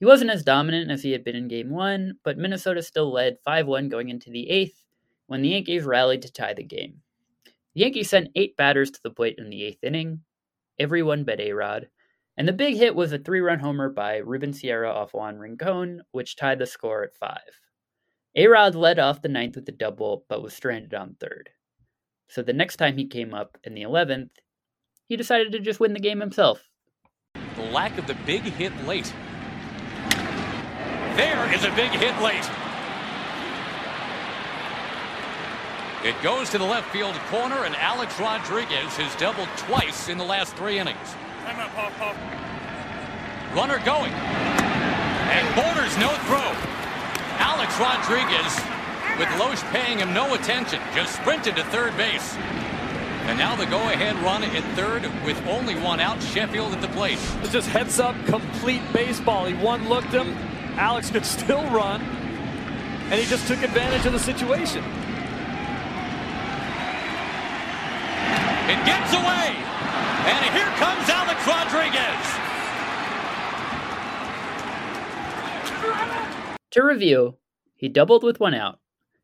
He wasn't as dominant as he had been in game 1, but Minnesota still led 5 1 going into the 8th when the Yankees rallied to tie the game. The Yankees sent 8 batters to the plate in the 8th inning, everyone but A Rod And the big hit was a three run homer by Ruben Sierra off Juan Rincon, which tied the score at five. Arod led off the ninth with a double, but was stranded on third. So the next time he came up in the 11th, he decided to just win the game himself. The lack of the big hit late. There is a big hit late. It goes to the left field corner, and Alex Rodriguez has doubled twice in the last three innings. Runner going. And Borders no throw. Alex Rodriguez, with Lohse paying him no attention, just sprinted to third base. And now the go-ahead run at third with only one out. Sheffield at the plate. It's just heads up, complete baseball. He one looked him. Alex could still run, and he just took advantage of the situation. It gets away, and here comes Alex Rodriguez. To review, he doubled with one out,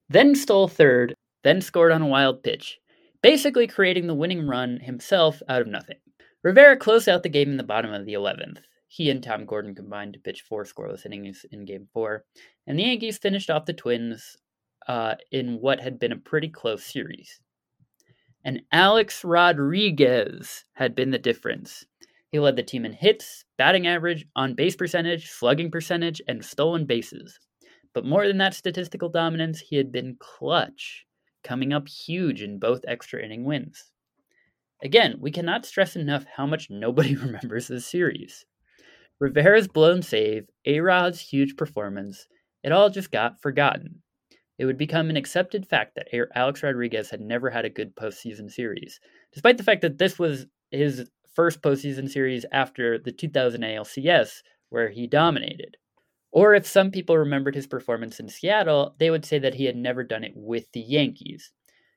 then stole third, then scored on a wild pitch, basically creating the winning run himself out of nothing. Rivera closed out the game in the bottom of the 11th. He and Tom Gordon combined to pitch four scoreless innings in Game 4, and the Yankees finished off the Twins uh, in what had been a pretty close series. And Alex Rodriguez had been the difference. He led the team in hits, batting average, on base percentage, slugging percentage, and stolen bases. But more than that statistical dominance, he had been clutch, coming up huge in both extra inning wins. Again, we cannot stress enough how much nobody remembers this series. Rivera's blown save, A Rod's huge performance, it all just got forgotten. It would become an accepted fact that Alex Rodriguez had never had a good postseason series, despite the fact that this was his first postseason series after the 2000 ALCS, where he dominated. Or if some people remembered his performance in Seattle, they would say that he had never done it with the Yankees.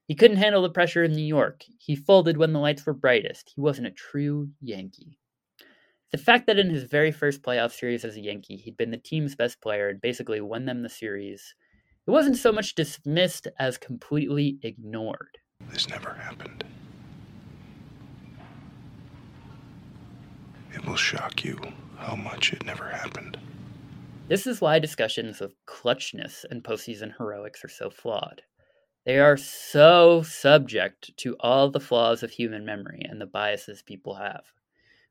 He couldn't handle the pressure in New York. He folded when the lights were brightest. He wasn't a true Yankee. The fact that in his very first playoff series as a Yankee, he'd been the team's best player and basically won them the series it wasn't so much dismissed as completely ignored. This never happened. It will shock you how much it never happened. This is why discussions of clutchness and postseason heroics are so flawed. They are so subject to all the flaws of human memory and the biases people have.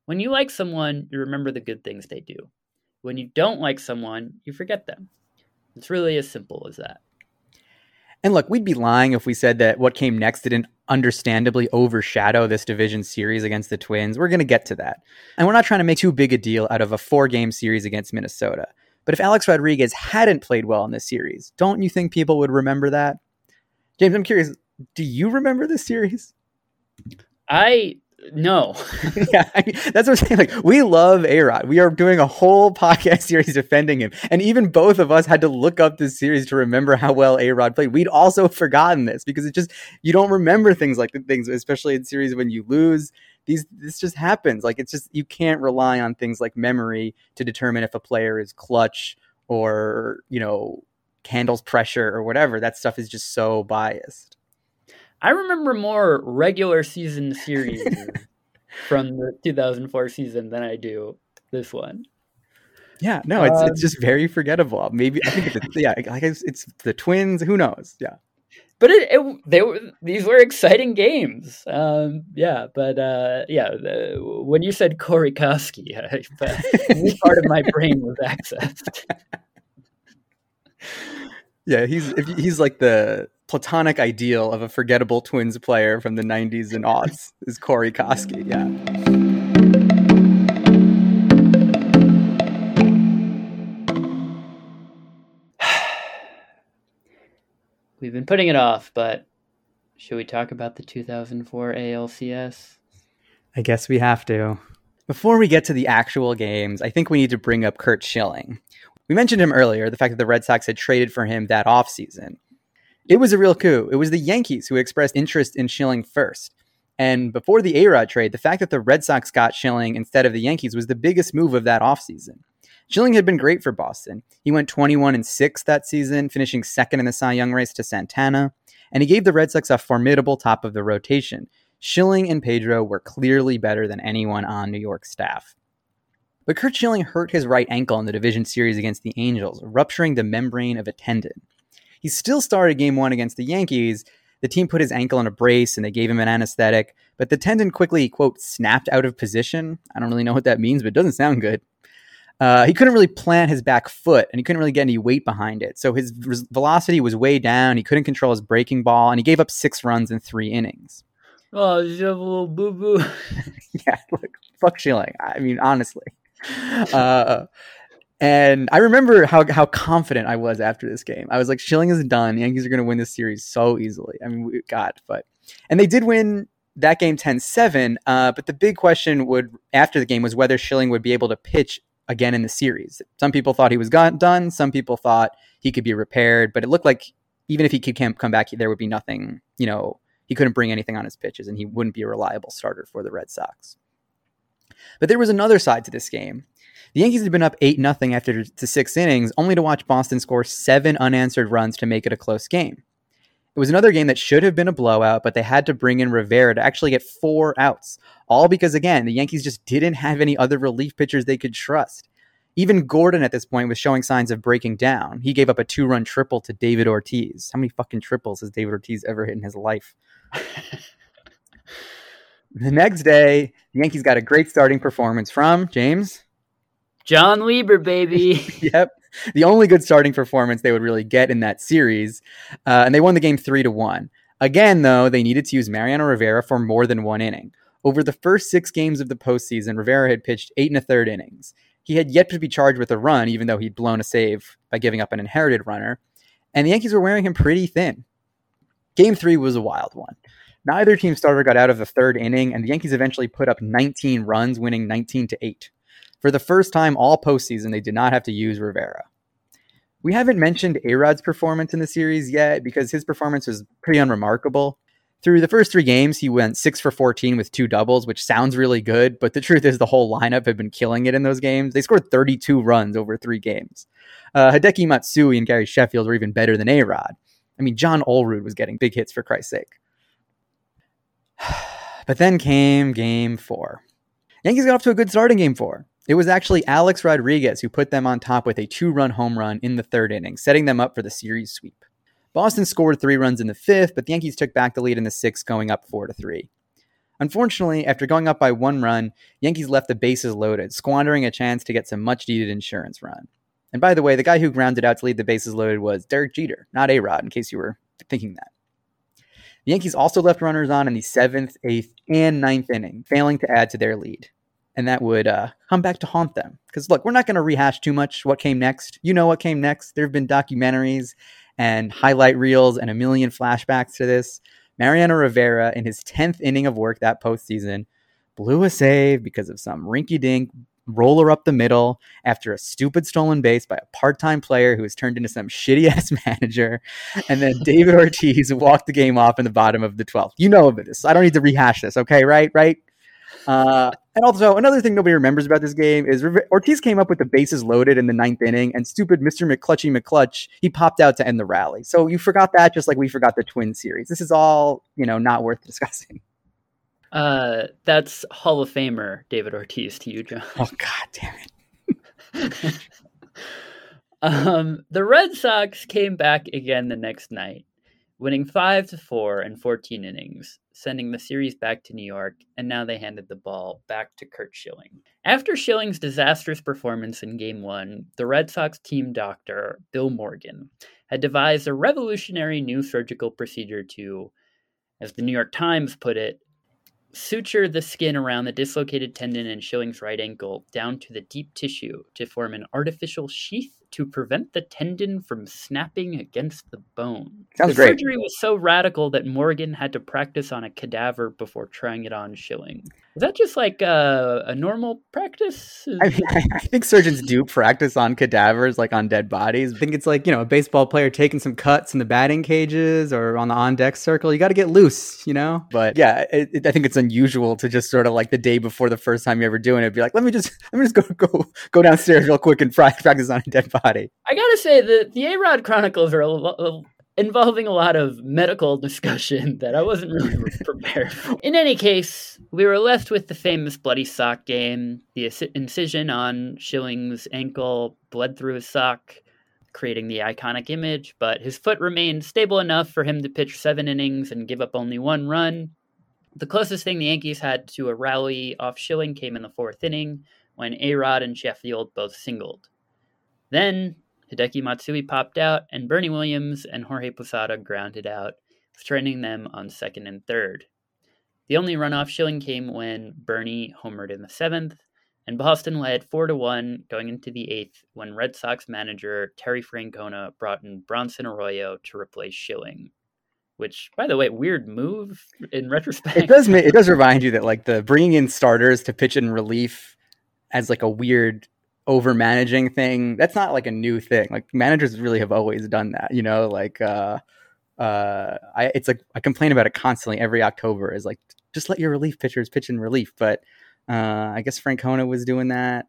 When you like someone, you remember the good things they do. When you don't like someone, you forget them. It's really as simple as that. And look, we'd be lying if we said that what came next didn't understandably overshadow this division series against the Twins. We're going to get to that. And we're not trying to make too big a deal out of a four game series against Minnesota. But if Alex Rodriguez hadn't played well in this series, don't you think people would remember that? James, I'm curious, do you remember this series? I no. yeah, I mean, that's what I'm saying. Like, we love Arod. We are doing a whole podcast series defending him. And even both of us had to look up this series to remember how well Arod played. We'd also forgotten this because it just, you don't remember things like the things, especially in series when you lose. These, this just happens. Like, it's just, you can't rely on things like memory to determine if a player is clutch or, you know, handles pressure or whatever. That stuff is just so biased. I remember more regular season series from the 2004 season than I do this one. Yeah, no, it's um, it's just very forgettable. Maybe I think it's yeah, like it's, it's the Twins. Who knows? Yeah, but it, it they were these were exciting games. Um, yeah, but uh, yeah, the, when you said Corey Koskie, part of my brain was accessed. yeah, he's he's like the platonic ideal of a forgettable Twins player from the 90s and aughts is Corey Koskie. Yeah. We've been putting it off, but should we talk about the 2004 ALCS? I guess we have to. Before we get to the actual games, I think we need to bring up Curt Schilling. We mentioned him earlier, the fact that the Red Sox had traded for him that offseason. It was a real coup. It was the Yankees who expressed interest in Schilling first. And before the A-Rod trade, the fact that the Red Sox got Schilling instead of the Yankees was the biggest move of that offseason. Schilling had been great for Boston. He went 21 and 6 that season, finishing second in the Cy Young race to Santana, and he gave the Red Sox a formidable top of the rotation. Schilling and Pedro were clearly better than anyone on New York's staff. But Curt Schilling hurt his right ankle in the division series against the Angels, rupturing the membrane of a tendon. He still started game one against the Yankees. The team put his ankle in a brace and they gave him an anesthetic, but the tendon quickly, quote, snapped out of position. I don't really know what that means, but it doesn't sound good. Uh, he couldn't really plant his back foot and he couldn't really get any weight behind it. So his velocity was way down. He couldn't control his breaking ball and he gave up six runs in three innings. Oh, have a little boo boo. yeah, look, fuck Schilling. I mean, honestly. Uh, and I remember how, how confident I was after this game. I was like, Schilling is done. Yankees are going to win this series so easily. I mean, we, God, but. And they did win that game 10 7. Uh, but the big question would after the game was whether Schilling would be able to pitch again in the series. Some people thought he was got, done. Some people thought he could be repaired, but it looked like even if he could come back, there would be nothing. You know, he couldn't bring anything on his pitches, and he wouldn't be a reliable starter for the Red Sox. But there was another side to this game. The Yankees had been up eight nothing after to six innings, only to watch Boston score seven unanswered runs to make it a close game. It was another game that should have been a blowout, but they had to bring in Rivera to actually get four outs. All because, again, the Yankees just didn't have any other relief pitchers they could trust. Even Gordon at this point was showing signs of breaking down. He gave up a two run triple to David Ortiz. How many fucking triples has David Ortiz ever hit in his life? the next day, the Yankees got a great starting performance from James. Jon Lieber, baby. yep the only good starting performance they would really get in that series. Uh, and they won the game three to one. Again, though, they needed to use Mariano Rivera for more than one inning. Over the first six games of the postseason, Rivera had pitched eight and a third innings. He had yet to be charged with a run, even though he'd blown a save by giving up an inherited runner. And the Yankees were wearing him pretty thin. Game three was a wild one. Neither team starter got out of the third inning, and the Yankees eventually put up 19 runs, winning 19 to 8. For the first time all postseason, they did not have to use Rivera. We haven't mentioned A-Rod's performance in the series yet because his performance was pretty unremarkable. Through the first three games, he went 6 for 14 with two doubles, which sounds really good, but the truth is the whole lineup had been killing it in those games. They scored 32 runs over three games. Uh, Hideki Matsui and Gary Sheffield were even better than A-Rod. I mean, John Olerud was getting big hits for Christ's sake. But then came game four. Yankees got off to a good starting game four. It was actually Alex Rodriguez who put them on top with a two run home run in the third inning, setting them up for the series sweep. Boston scored three runs in the fifth, but the Yankees took back the lead in the sixth, going up four to three. Unfortunately, after going up by one run, Yankees left the bases loaded, squandering a chance to get some much needed insurance run. And by the way, the guy who grounded out to lead the bases loaded was Derek Jeter, not A Rod, in case you were thinking that. The Yankees also left runners on in the seventh, eighth, and ninth inning, failing to add to their lead and that would uh, come back to haunt them. Because look, we're not going to rehash too much what came next. You know what came next. There have been documentaries and highlight reels and a million flashbacks to this. Mariano Rivera, in his 10th inning of work that postseason, blew a save because of some rinky dink roller up the middle after a stupid stolen base by a part time player who was turned into some shitty ass manager. And then David Ortiz walked the game off in the bottom of the 12th. You know of this. I don't need to rehash this. Okay, right? Right? Uh, and also, another thing nobody remembers about this game is Ortiz came up with the bases loaded in the ninth inning, and stupid Mr. McClutchy McClutch, he popped out to end the rally. So you forgot that just like we forgot the Twin series. This is all, you know, not worth discussing. Uh, that's Hall of Famer David Ortiz to you, Jon. Oh, God damn it. um, the Red Sox came back again the next night, winning 5 to 4 in 14 innings sending the series back to New York, and now they handed the ball back to Curt Schilling. After Schilling's disastrous performance in Game 1, the Red Sox team doctor, Bill Morgan, had devised a revolutionary new surgical procedure to, as the New York Times put it, suture the skin around the dislocated tendon in Schilling's right ankle down to the deep tissue to form an artificial sheath to prevent the tendon from snapping against the bone. Sounds the great. surgery was so radical that Morgan had to practice on a cadaver before trying it on Schilling. Is that just like a, a normal practice? I mean, I think surgeons do practice on cadavers, like on dead bodies. I think it's like, you know, a baseball player taking some cuts in the batting cages or on the on deck circle. You got to get loose, you know? But yeah, it, it, I think it's unusual to just sort of like the day before the first time you're ever doing it, be like, let me just, let me just go, go, go downstairs real quick and practice on a dead body. I gotta say, the, the A Rod Chronicles are a, involving a lot of medical discussion that I wasn't really prepared for. In any case, we were left with the famous bloody sock game. The incision on Schilling's ankle bled through his sock, creating the iconic image, but his foot remained stable enough for him to pitch seven innings and give up only one run. The closest thing the Yankees had to a rally off Schilling came in the fourth inning when A-Rod and Sheffield both singled. Then Hideki Matsui popped out, and Bernie Williams and Jorge Posada grounded out, stranding them on second and third. The only runoff Schilling came when Bernie homered in the seventh, and Boston led 4 to 1 going into the eighth when Red Sox manager Terry Francona brought in Bronson Arroyo to replace Schilling. Which, by the way, weird move in retrospect. It does. It does remind you that like the bringing in starters to pitch in relief as like a weird over managing thing. That's not like a new thing. Like managers really have always done that you know? Like uh uh i it's like i complain about it constantly. Every october is like just let your relief pitchers pitch in relief. But uh i guess francona was doing that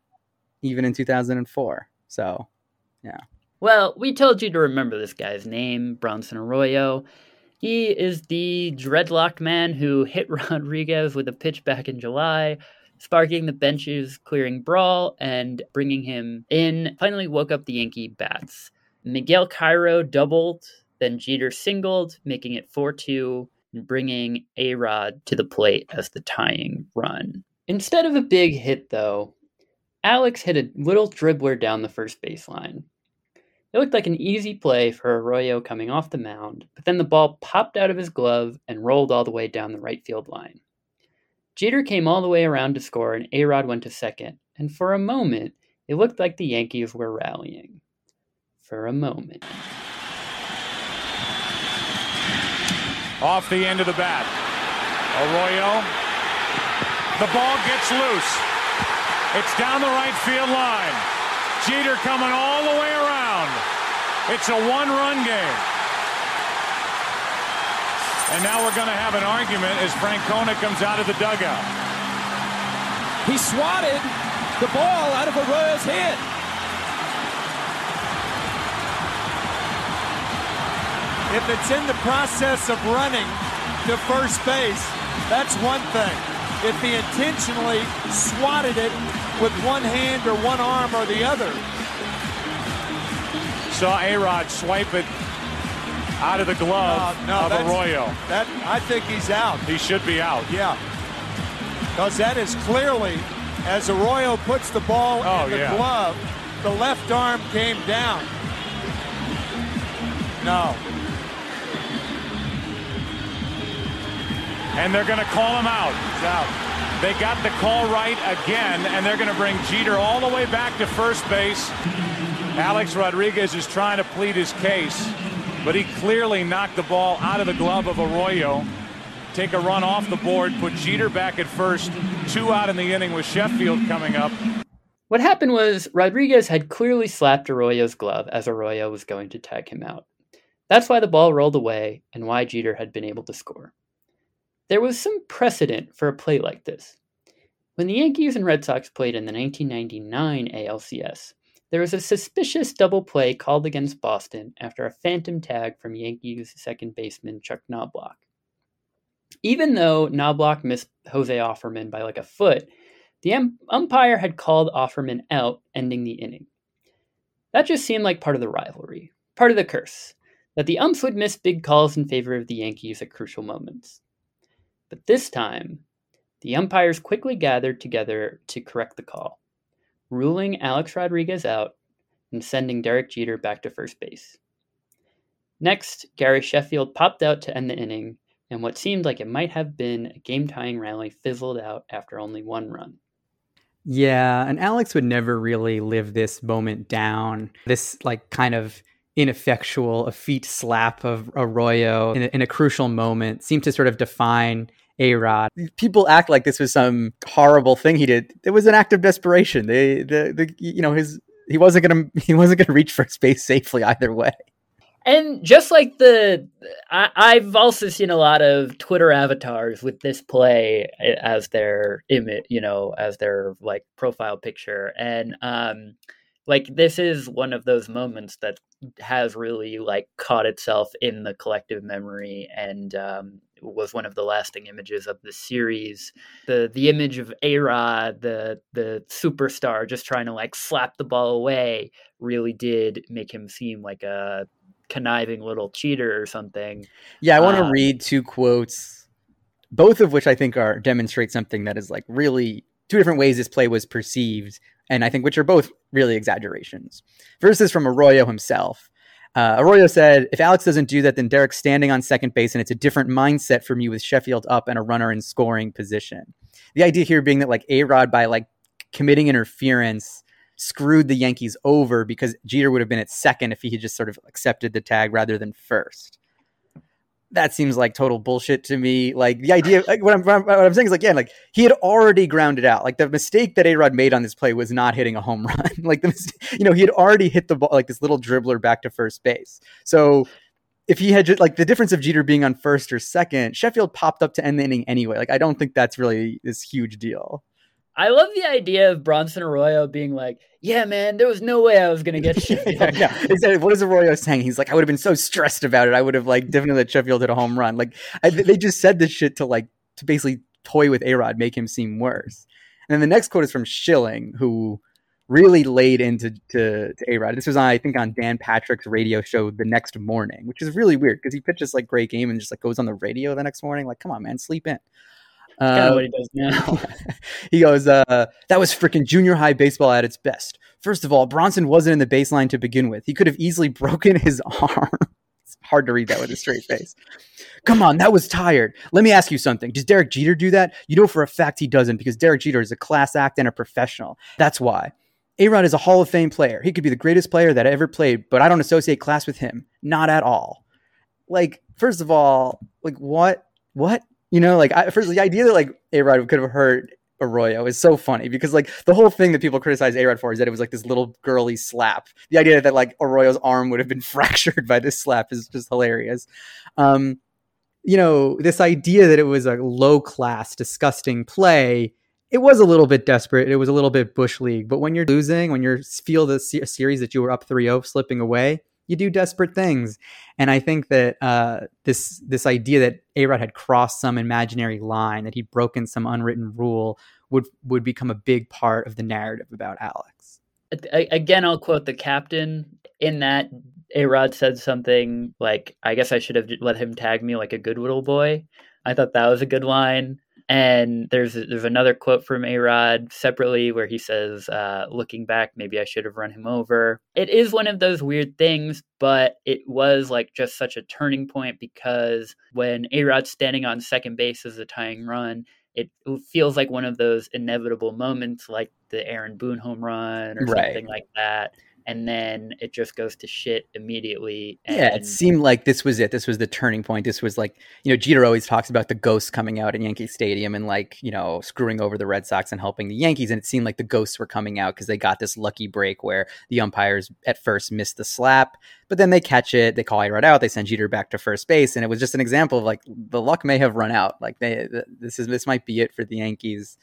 even in 2004 so yeah. Well we told you to remember this guy's name bronson arroyo. He is the dreadlocked man who hit rodriguez with a pitch back in july sparking the benches, clearing Brawl, and bringing him in. Finally woke up the Yankee bats. Miguel Cairo doubled, then Jeter singled, making it 4 2, and bringing A Rod to the plate as the tying run. Instead of a big hit, though, Alex hit a little dribbler down the first baseline. It looked like an easy play for Arroyo coming off the mound, but then the ball popped out of his glove and rolled all the way down the right field line. Jeter came all the way around to score, and Arod went to second. And for a moment, it looked like the Yankees were rallying. For a moment. Off the end of the bat. Arroyo. The ball gets loose. It's down the right field line. Jeter coming all the way around. It's a one run game. And now we're going to have an argument as Francona comes out of the dugout. He swatted the ball out of Arroyo's head. If it's in the process of running to first base, that's one thing. If he intentionally swatted it with one hand or one arm or the other. Saw A-Rod swipe it out of the glove no, of Arroyo. That I think he's out. He should be out. Yeah. Because that is clearly, as Arroyo puts the ball oh, in the yeah. glove, the left arm came down. No. And they're going to call him out. He's out. They got the call right again, and they're going to bring Jeter all the way back to first base. Alex Rodriguez is trying to plead his case but he clearly knocked the ball out of the glove of Arroyo. Take a run off the board, put Jeter back at first, two out in the inning with Sheffield coming up. What happened was Rodriguez had clearly slapped Arroyo's glove as Arroyo was going to tag him out. That's why the ball rolled away and why Jeter had been able to score. There was some precedent for a play like this. When the Yankees and Red Sox played in the 1999 ALCS, there was a suspicious double play called against Boston after a phantom tag from Yankees second baseman Chuck Knobloch. Even though Knobloch missed Jose Offerman by like a foot, the um, umpire had called Offerman out, ending the inning. That just seemed like part of the rivalry, part of the curse, that the umps would miss big calls in favor of the Yankees at crucial moments. But this time, the umpires quickly gathered together to correct the call ruling Alex Rodriguez out and sending Derek Jeter back to first base. Next, Gary Sheffield popped out to end the inning, and what seemed like it might have been a game tying rally fizzled out after only one run. Yeah, and Alex would never really live this moment down. This, like, kind of ineffectual, effete slap of Arroyo in a, in a crucial moment seemed to sort of define a Rod. People act like this was some horrible thing he did. It was an act of desperation. They, the, the, you know, his he wasn't gonna he wasn't gonna reach first base safely either way. And just like the, I, have also seen a lot of Twitter avatars with this play as their image, you know, as their like profile picture, and um, like this is one of those moments that has really like caught itself in the collective memory and um, was one of the lasting images of the series. The the image of A Rod, the the superstar, just trying to like slap the ball away, really did make him seem like a conniving little cheater or something. Yeah, I want to Uh, read two quotes, both of which I think are demonstrate something that is like really two different ways this play was perceived, and I think which are both really exaggerations. First is from Arroyo himself. Uh, Arroyo said, "If Alex doesn't do that, then Derek's standing on second base, and it's a different mindset for me with Sheffield up and a runner in scoring position." The idea here being that like A Rod by like committing interference screwed the Yankees over because Jeter would have been at second if he had just sort of accepted the tag rather than first. That seems like total bullshit to me. Like the idea, like what I'm what I'm saying is like, yeah, like he had already grounded out. Like the mistake that A Rod made on this play was not hitting a home run. like the, you know, he had already hit the ball like this little dribbler back to first base. So if he had just like the difference of Jeter being on first or second, Sheffield popped up to end the inning anyway. Like I don't think that's really this huge deal. I love the idea of Bronson Arroyo being like, "Yeah, man, there was no way I was gonna get Sheffield." yeah, yeah. Exactly. What is Arroyo saying? He's like, I would have been so stressed about it. I would have like definitely let Sheffield hit a home run. Like I, they just said this shit to like to basically toy with Arod, make him seem worse. And then the next quote is from Schilling, who really laid into to, to Arod. This was on, I think on Dan Patrick's radio show the next morning, which is really weird because he pitches like great game and just like goes on the radio the next morning. Like, come on, man, sleep in. Kind of Uh, what he does now. he goes, uh, that was freaking junior high baseball at its best. First of all, Bronson wasn't in the baseline to begin with. He could have easily broken his arm. it's hard to read that with a straight face. Come on, that was tired. Let me ask you something. Does Derek Jeter do that? You know for a fact he doesn't because Derek Jeter is a class act and a professional. That's why. A-Rod is a Hall of Fame player. He could be the greatest player that ever played, but I don't associate class with him. Not at all. Like, first of all, like what? What? You know, like I, first the idea that like A-Rod could have hurt Arroyo is so funny because like the whole thing that people criticize A-Rod for is that it was like this little girly slap. The idea that like Arroyo's arm would have been fractured by this slap is just hilarious. Um, you know, this idea that it was a low class, disgusting play, it was a little bit desperate. It was a little bit bush league. But when you're losing, when you feel the se- series that you were up 3-0 slipping away, you do desperate things. And I think that uh, this this idea that A-Rod had crossed some imaginary line, that he'd broken some unwritten rule, would would become a big part of the narrative about Alex. Again, I'll quote the captain in that A Rod said something like, I guess I should have let him tag me like a good little boy. I thought that was a good line. And there's there's another quote from A Rod separately where he says, uh, "Looking back, maybe I should have run him over." It is one of those weird things, but it was like just such a turning point because when A Rod's standing on second base as a tying run, it feels like one of those inevitable moments, like the Aaron Boone home run or Right. something like that. And then it just goes to shit immediately. And Yeah, it seemed like this was it. This was the turning point. This was like, you know, Jeter always talks about the ghosts coming out in Yankee Stadium and like, you know, screwing over the Red Sox and helping the Yankees. And it seemed like the ghosts were coming out because they got this lucky break where the umpires at first missed the slap, but then they catch it, they call A-Rod out, they send Jeter back to first base, and it was just an example of like the luck may have run out. Like they, this is this might be it for the Yankees.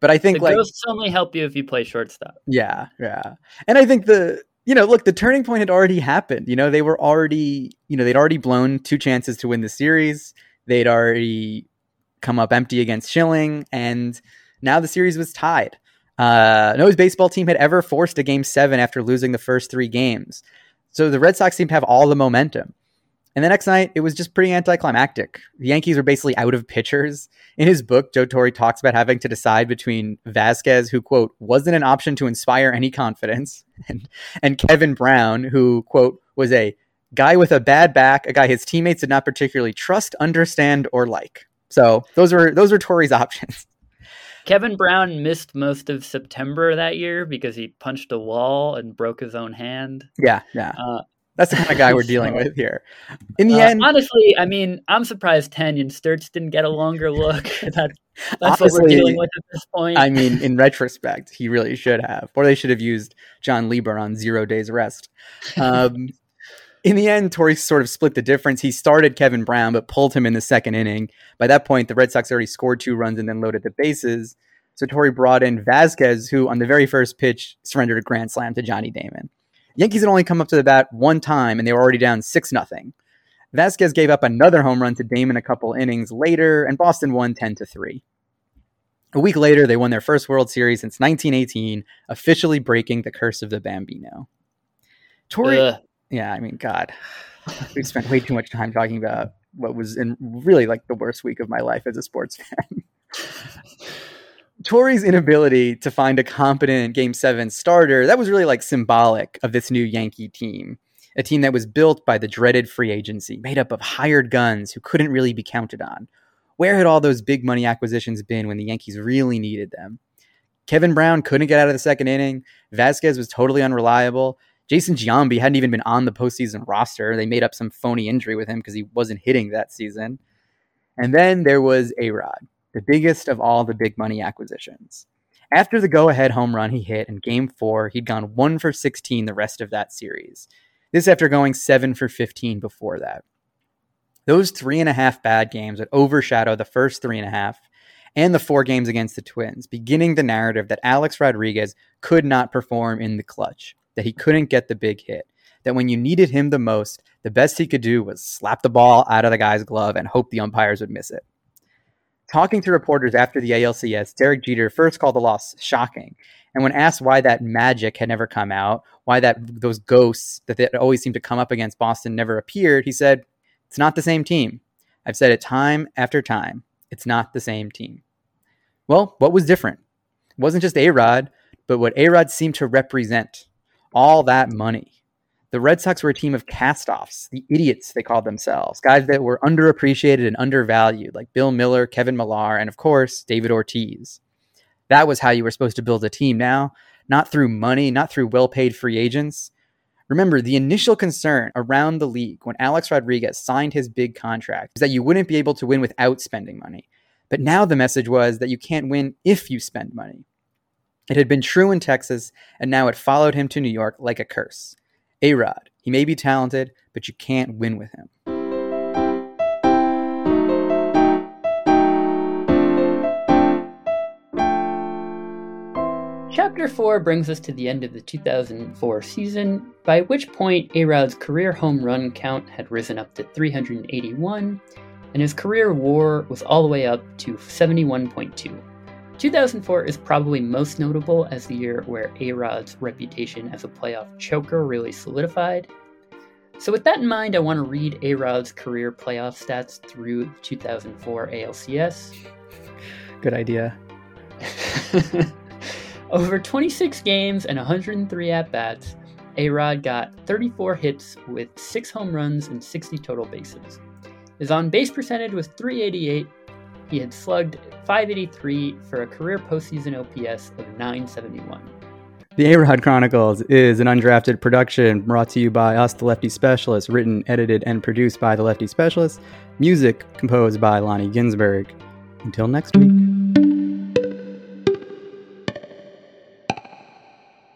But I think the like ghosts only help you if you play shortstop. yeah, yeah. And I think the you know, look, the turning point had already happened. You know, they were already, you know, they'd already blown two chances to win the series. They'd already come up empty against Schilling, and now the series was tied. Uh, no baseball team had ever forced a game seven after losing the first three games. So the Red Sox seemed to have all the momentum. And the next night, it was just pretty anticlimactic. The Yankees were basically out of pitchers. In his book, Joe Torre talks about having to decide between Vazquez, who, quote, wasn't an option to inspire any confidence, and, and Kevin Brown, who, quote, was a guy with a bad back, a guy his teammates did not particularly trust, understand, or like. So those were those were Torre's options. Kevin Brown missed most of September that year because he punched a wall and broke his own hand. Yeah, yeah. Uh, That's the kind of guy we're dealing with here. In the Uh, end, honestly, I mean, I'm surprised Tanyon Sturtze didn't get a longer look. that, that's what we're dealing with at this point. I mean, in retrospect, he really should have, or they should have used Jon Lieber on zero days rest. Um, in the end, Torre sort of split the difference. He started Kevin Brown, but pulled him in the second inning. By that point, the Red Sox already scored two runs and then loaded the bases. So Torre brought in Vazquez, who on the very first pitch surrendered a grand slam to Johnny Damon. Yankees had only come up to the bat one time, and they were already down six nothing. Vazquez gave up another home run to Damon a couple innings later, and Boston won 10 to 3. A week later, they won their first World Series since 1918, officially breaking the curse of the Bambino. Torre, Ugh. yeah, I mean, God, we've spent way too much time talking about what was in really like the worst week of my life as a sports fan. Torre's inability to find a competent Game 7 starter, that was really like symbolic of this new Yankee team. A team that was built by the dreaded free agency, made up of hired guns who couldn't really be counted on. Where had all those big money acquisitions been when the Yankees really needed them? Kevin Brown couldn't get out of the second inning. Vazquez was totally unreliable. Jason Giambi hadn't even been on the postseason roster. They made up some phony injury with him because he wasn't hitting that season. And then there was A Rod, the biggest of all the big money acquisitions. After the go ahead home run he hit in game four, he'd gone one for 16 the rest of that series. This after going seven for 15 before that. Those three and a half bad games would overshadow the first three and a half and the four games against the Twins, beginning the narrative that Alex Rodriguez could not perform in the clutch, that he couldn't get the big hit, that when you needed him the most, the best he could do was slap the ball out of the guy's glove and hope the umpires would miss it. Talking to reporters after the ALCS, Derek Jeter first called the loss shocking. And when asked why that magic had never come out, why that those ghosts that they always seem to come up against Boston never appeared, he said, "It's not the same team. I've said it time after time. It's not the same team." Well, what was different? It wasn't just A-Rod, but what A-Rod seemed to represent. All that money. The Red Sox were a team of cast-offs, the idiots they called themselves, guys that were underappreciated and undervalued, like Bill Mueller, Kevin Millar, and of course, David Ortiz. That was how you were supposed to build a team now, not through money, not through well-paid free agents. Remember, the initial concern around the league when Alex Rodriguez signed his big contract was that you wouldn't be able to win without spending money. But now the message was that you can't win if you spend money. It had been true in Texas, and now it followed him to New York like a curse. A Rod, he may be talented, but you can't win with him. Chapter 4 brings us to the end of the 2004 season, by which point A Rod's career home run count had risen up to 381, and his career war was all the way up to 71.2. 2004 is probably most notable as the year where A Rod's reputation as a playoff choker really solidified. So, with that in mind, I want to read A Rod's career playoff stats through 2004 ALCS. Good idea. Over 26 games and 103 at bats, A Rod got 34 hits with 6 home runs and 60 total bases. His on base percentage was 388. He had slugged 583 for a career postseason OPS of 971. The A Rod Chronicles is an undrafted production brought to you by us, the Lefty Specialists, written, edited, and produced by the Lefty Specialists, music composed by Lonnie Ginsberg. Until next week.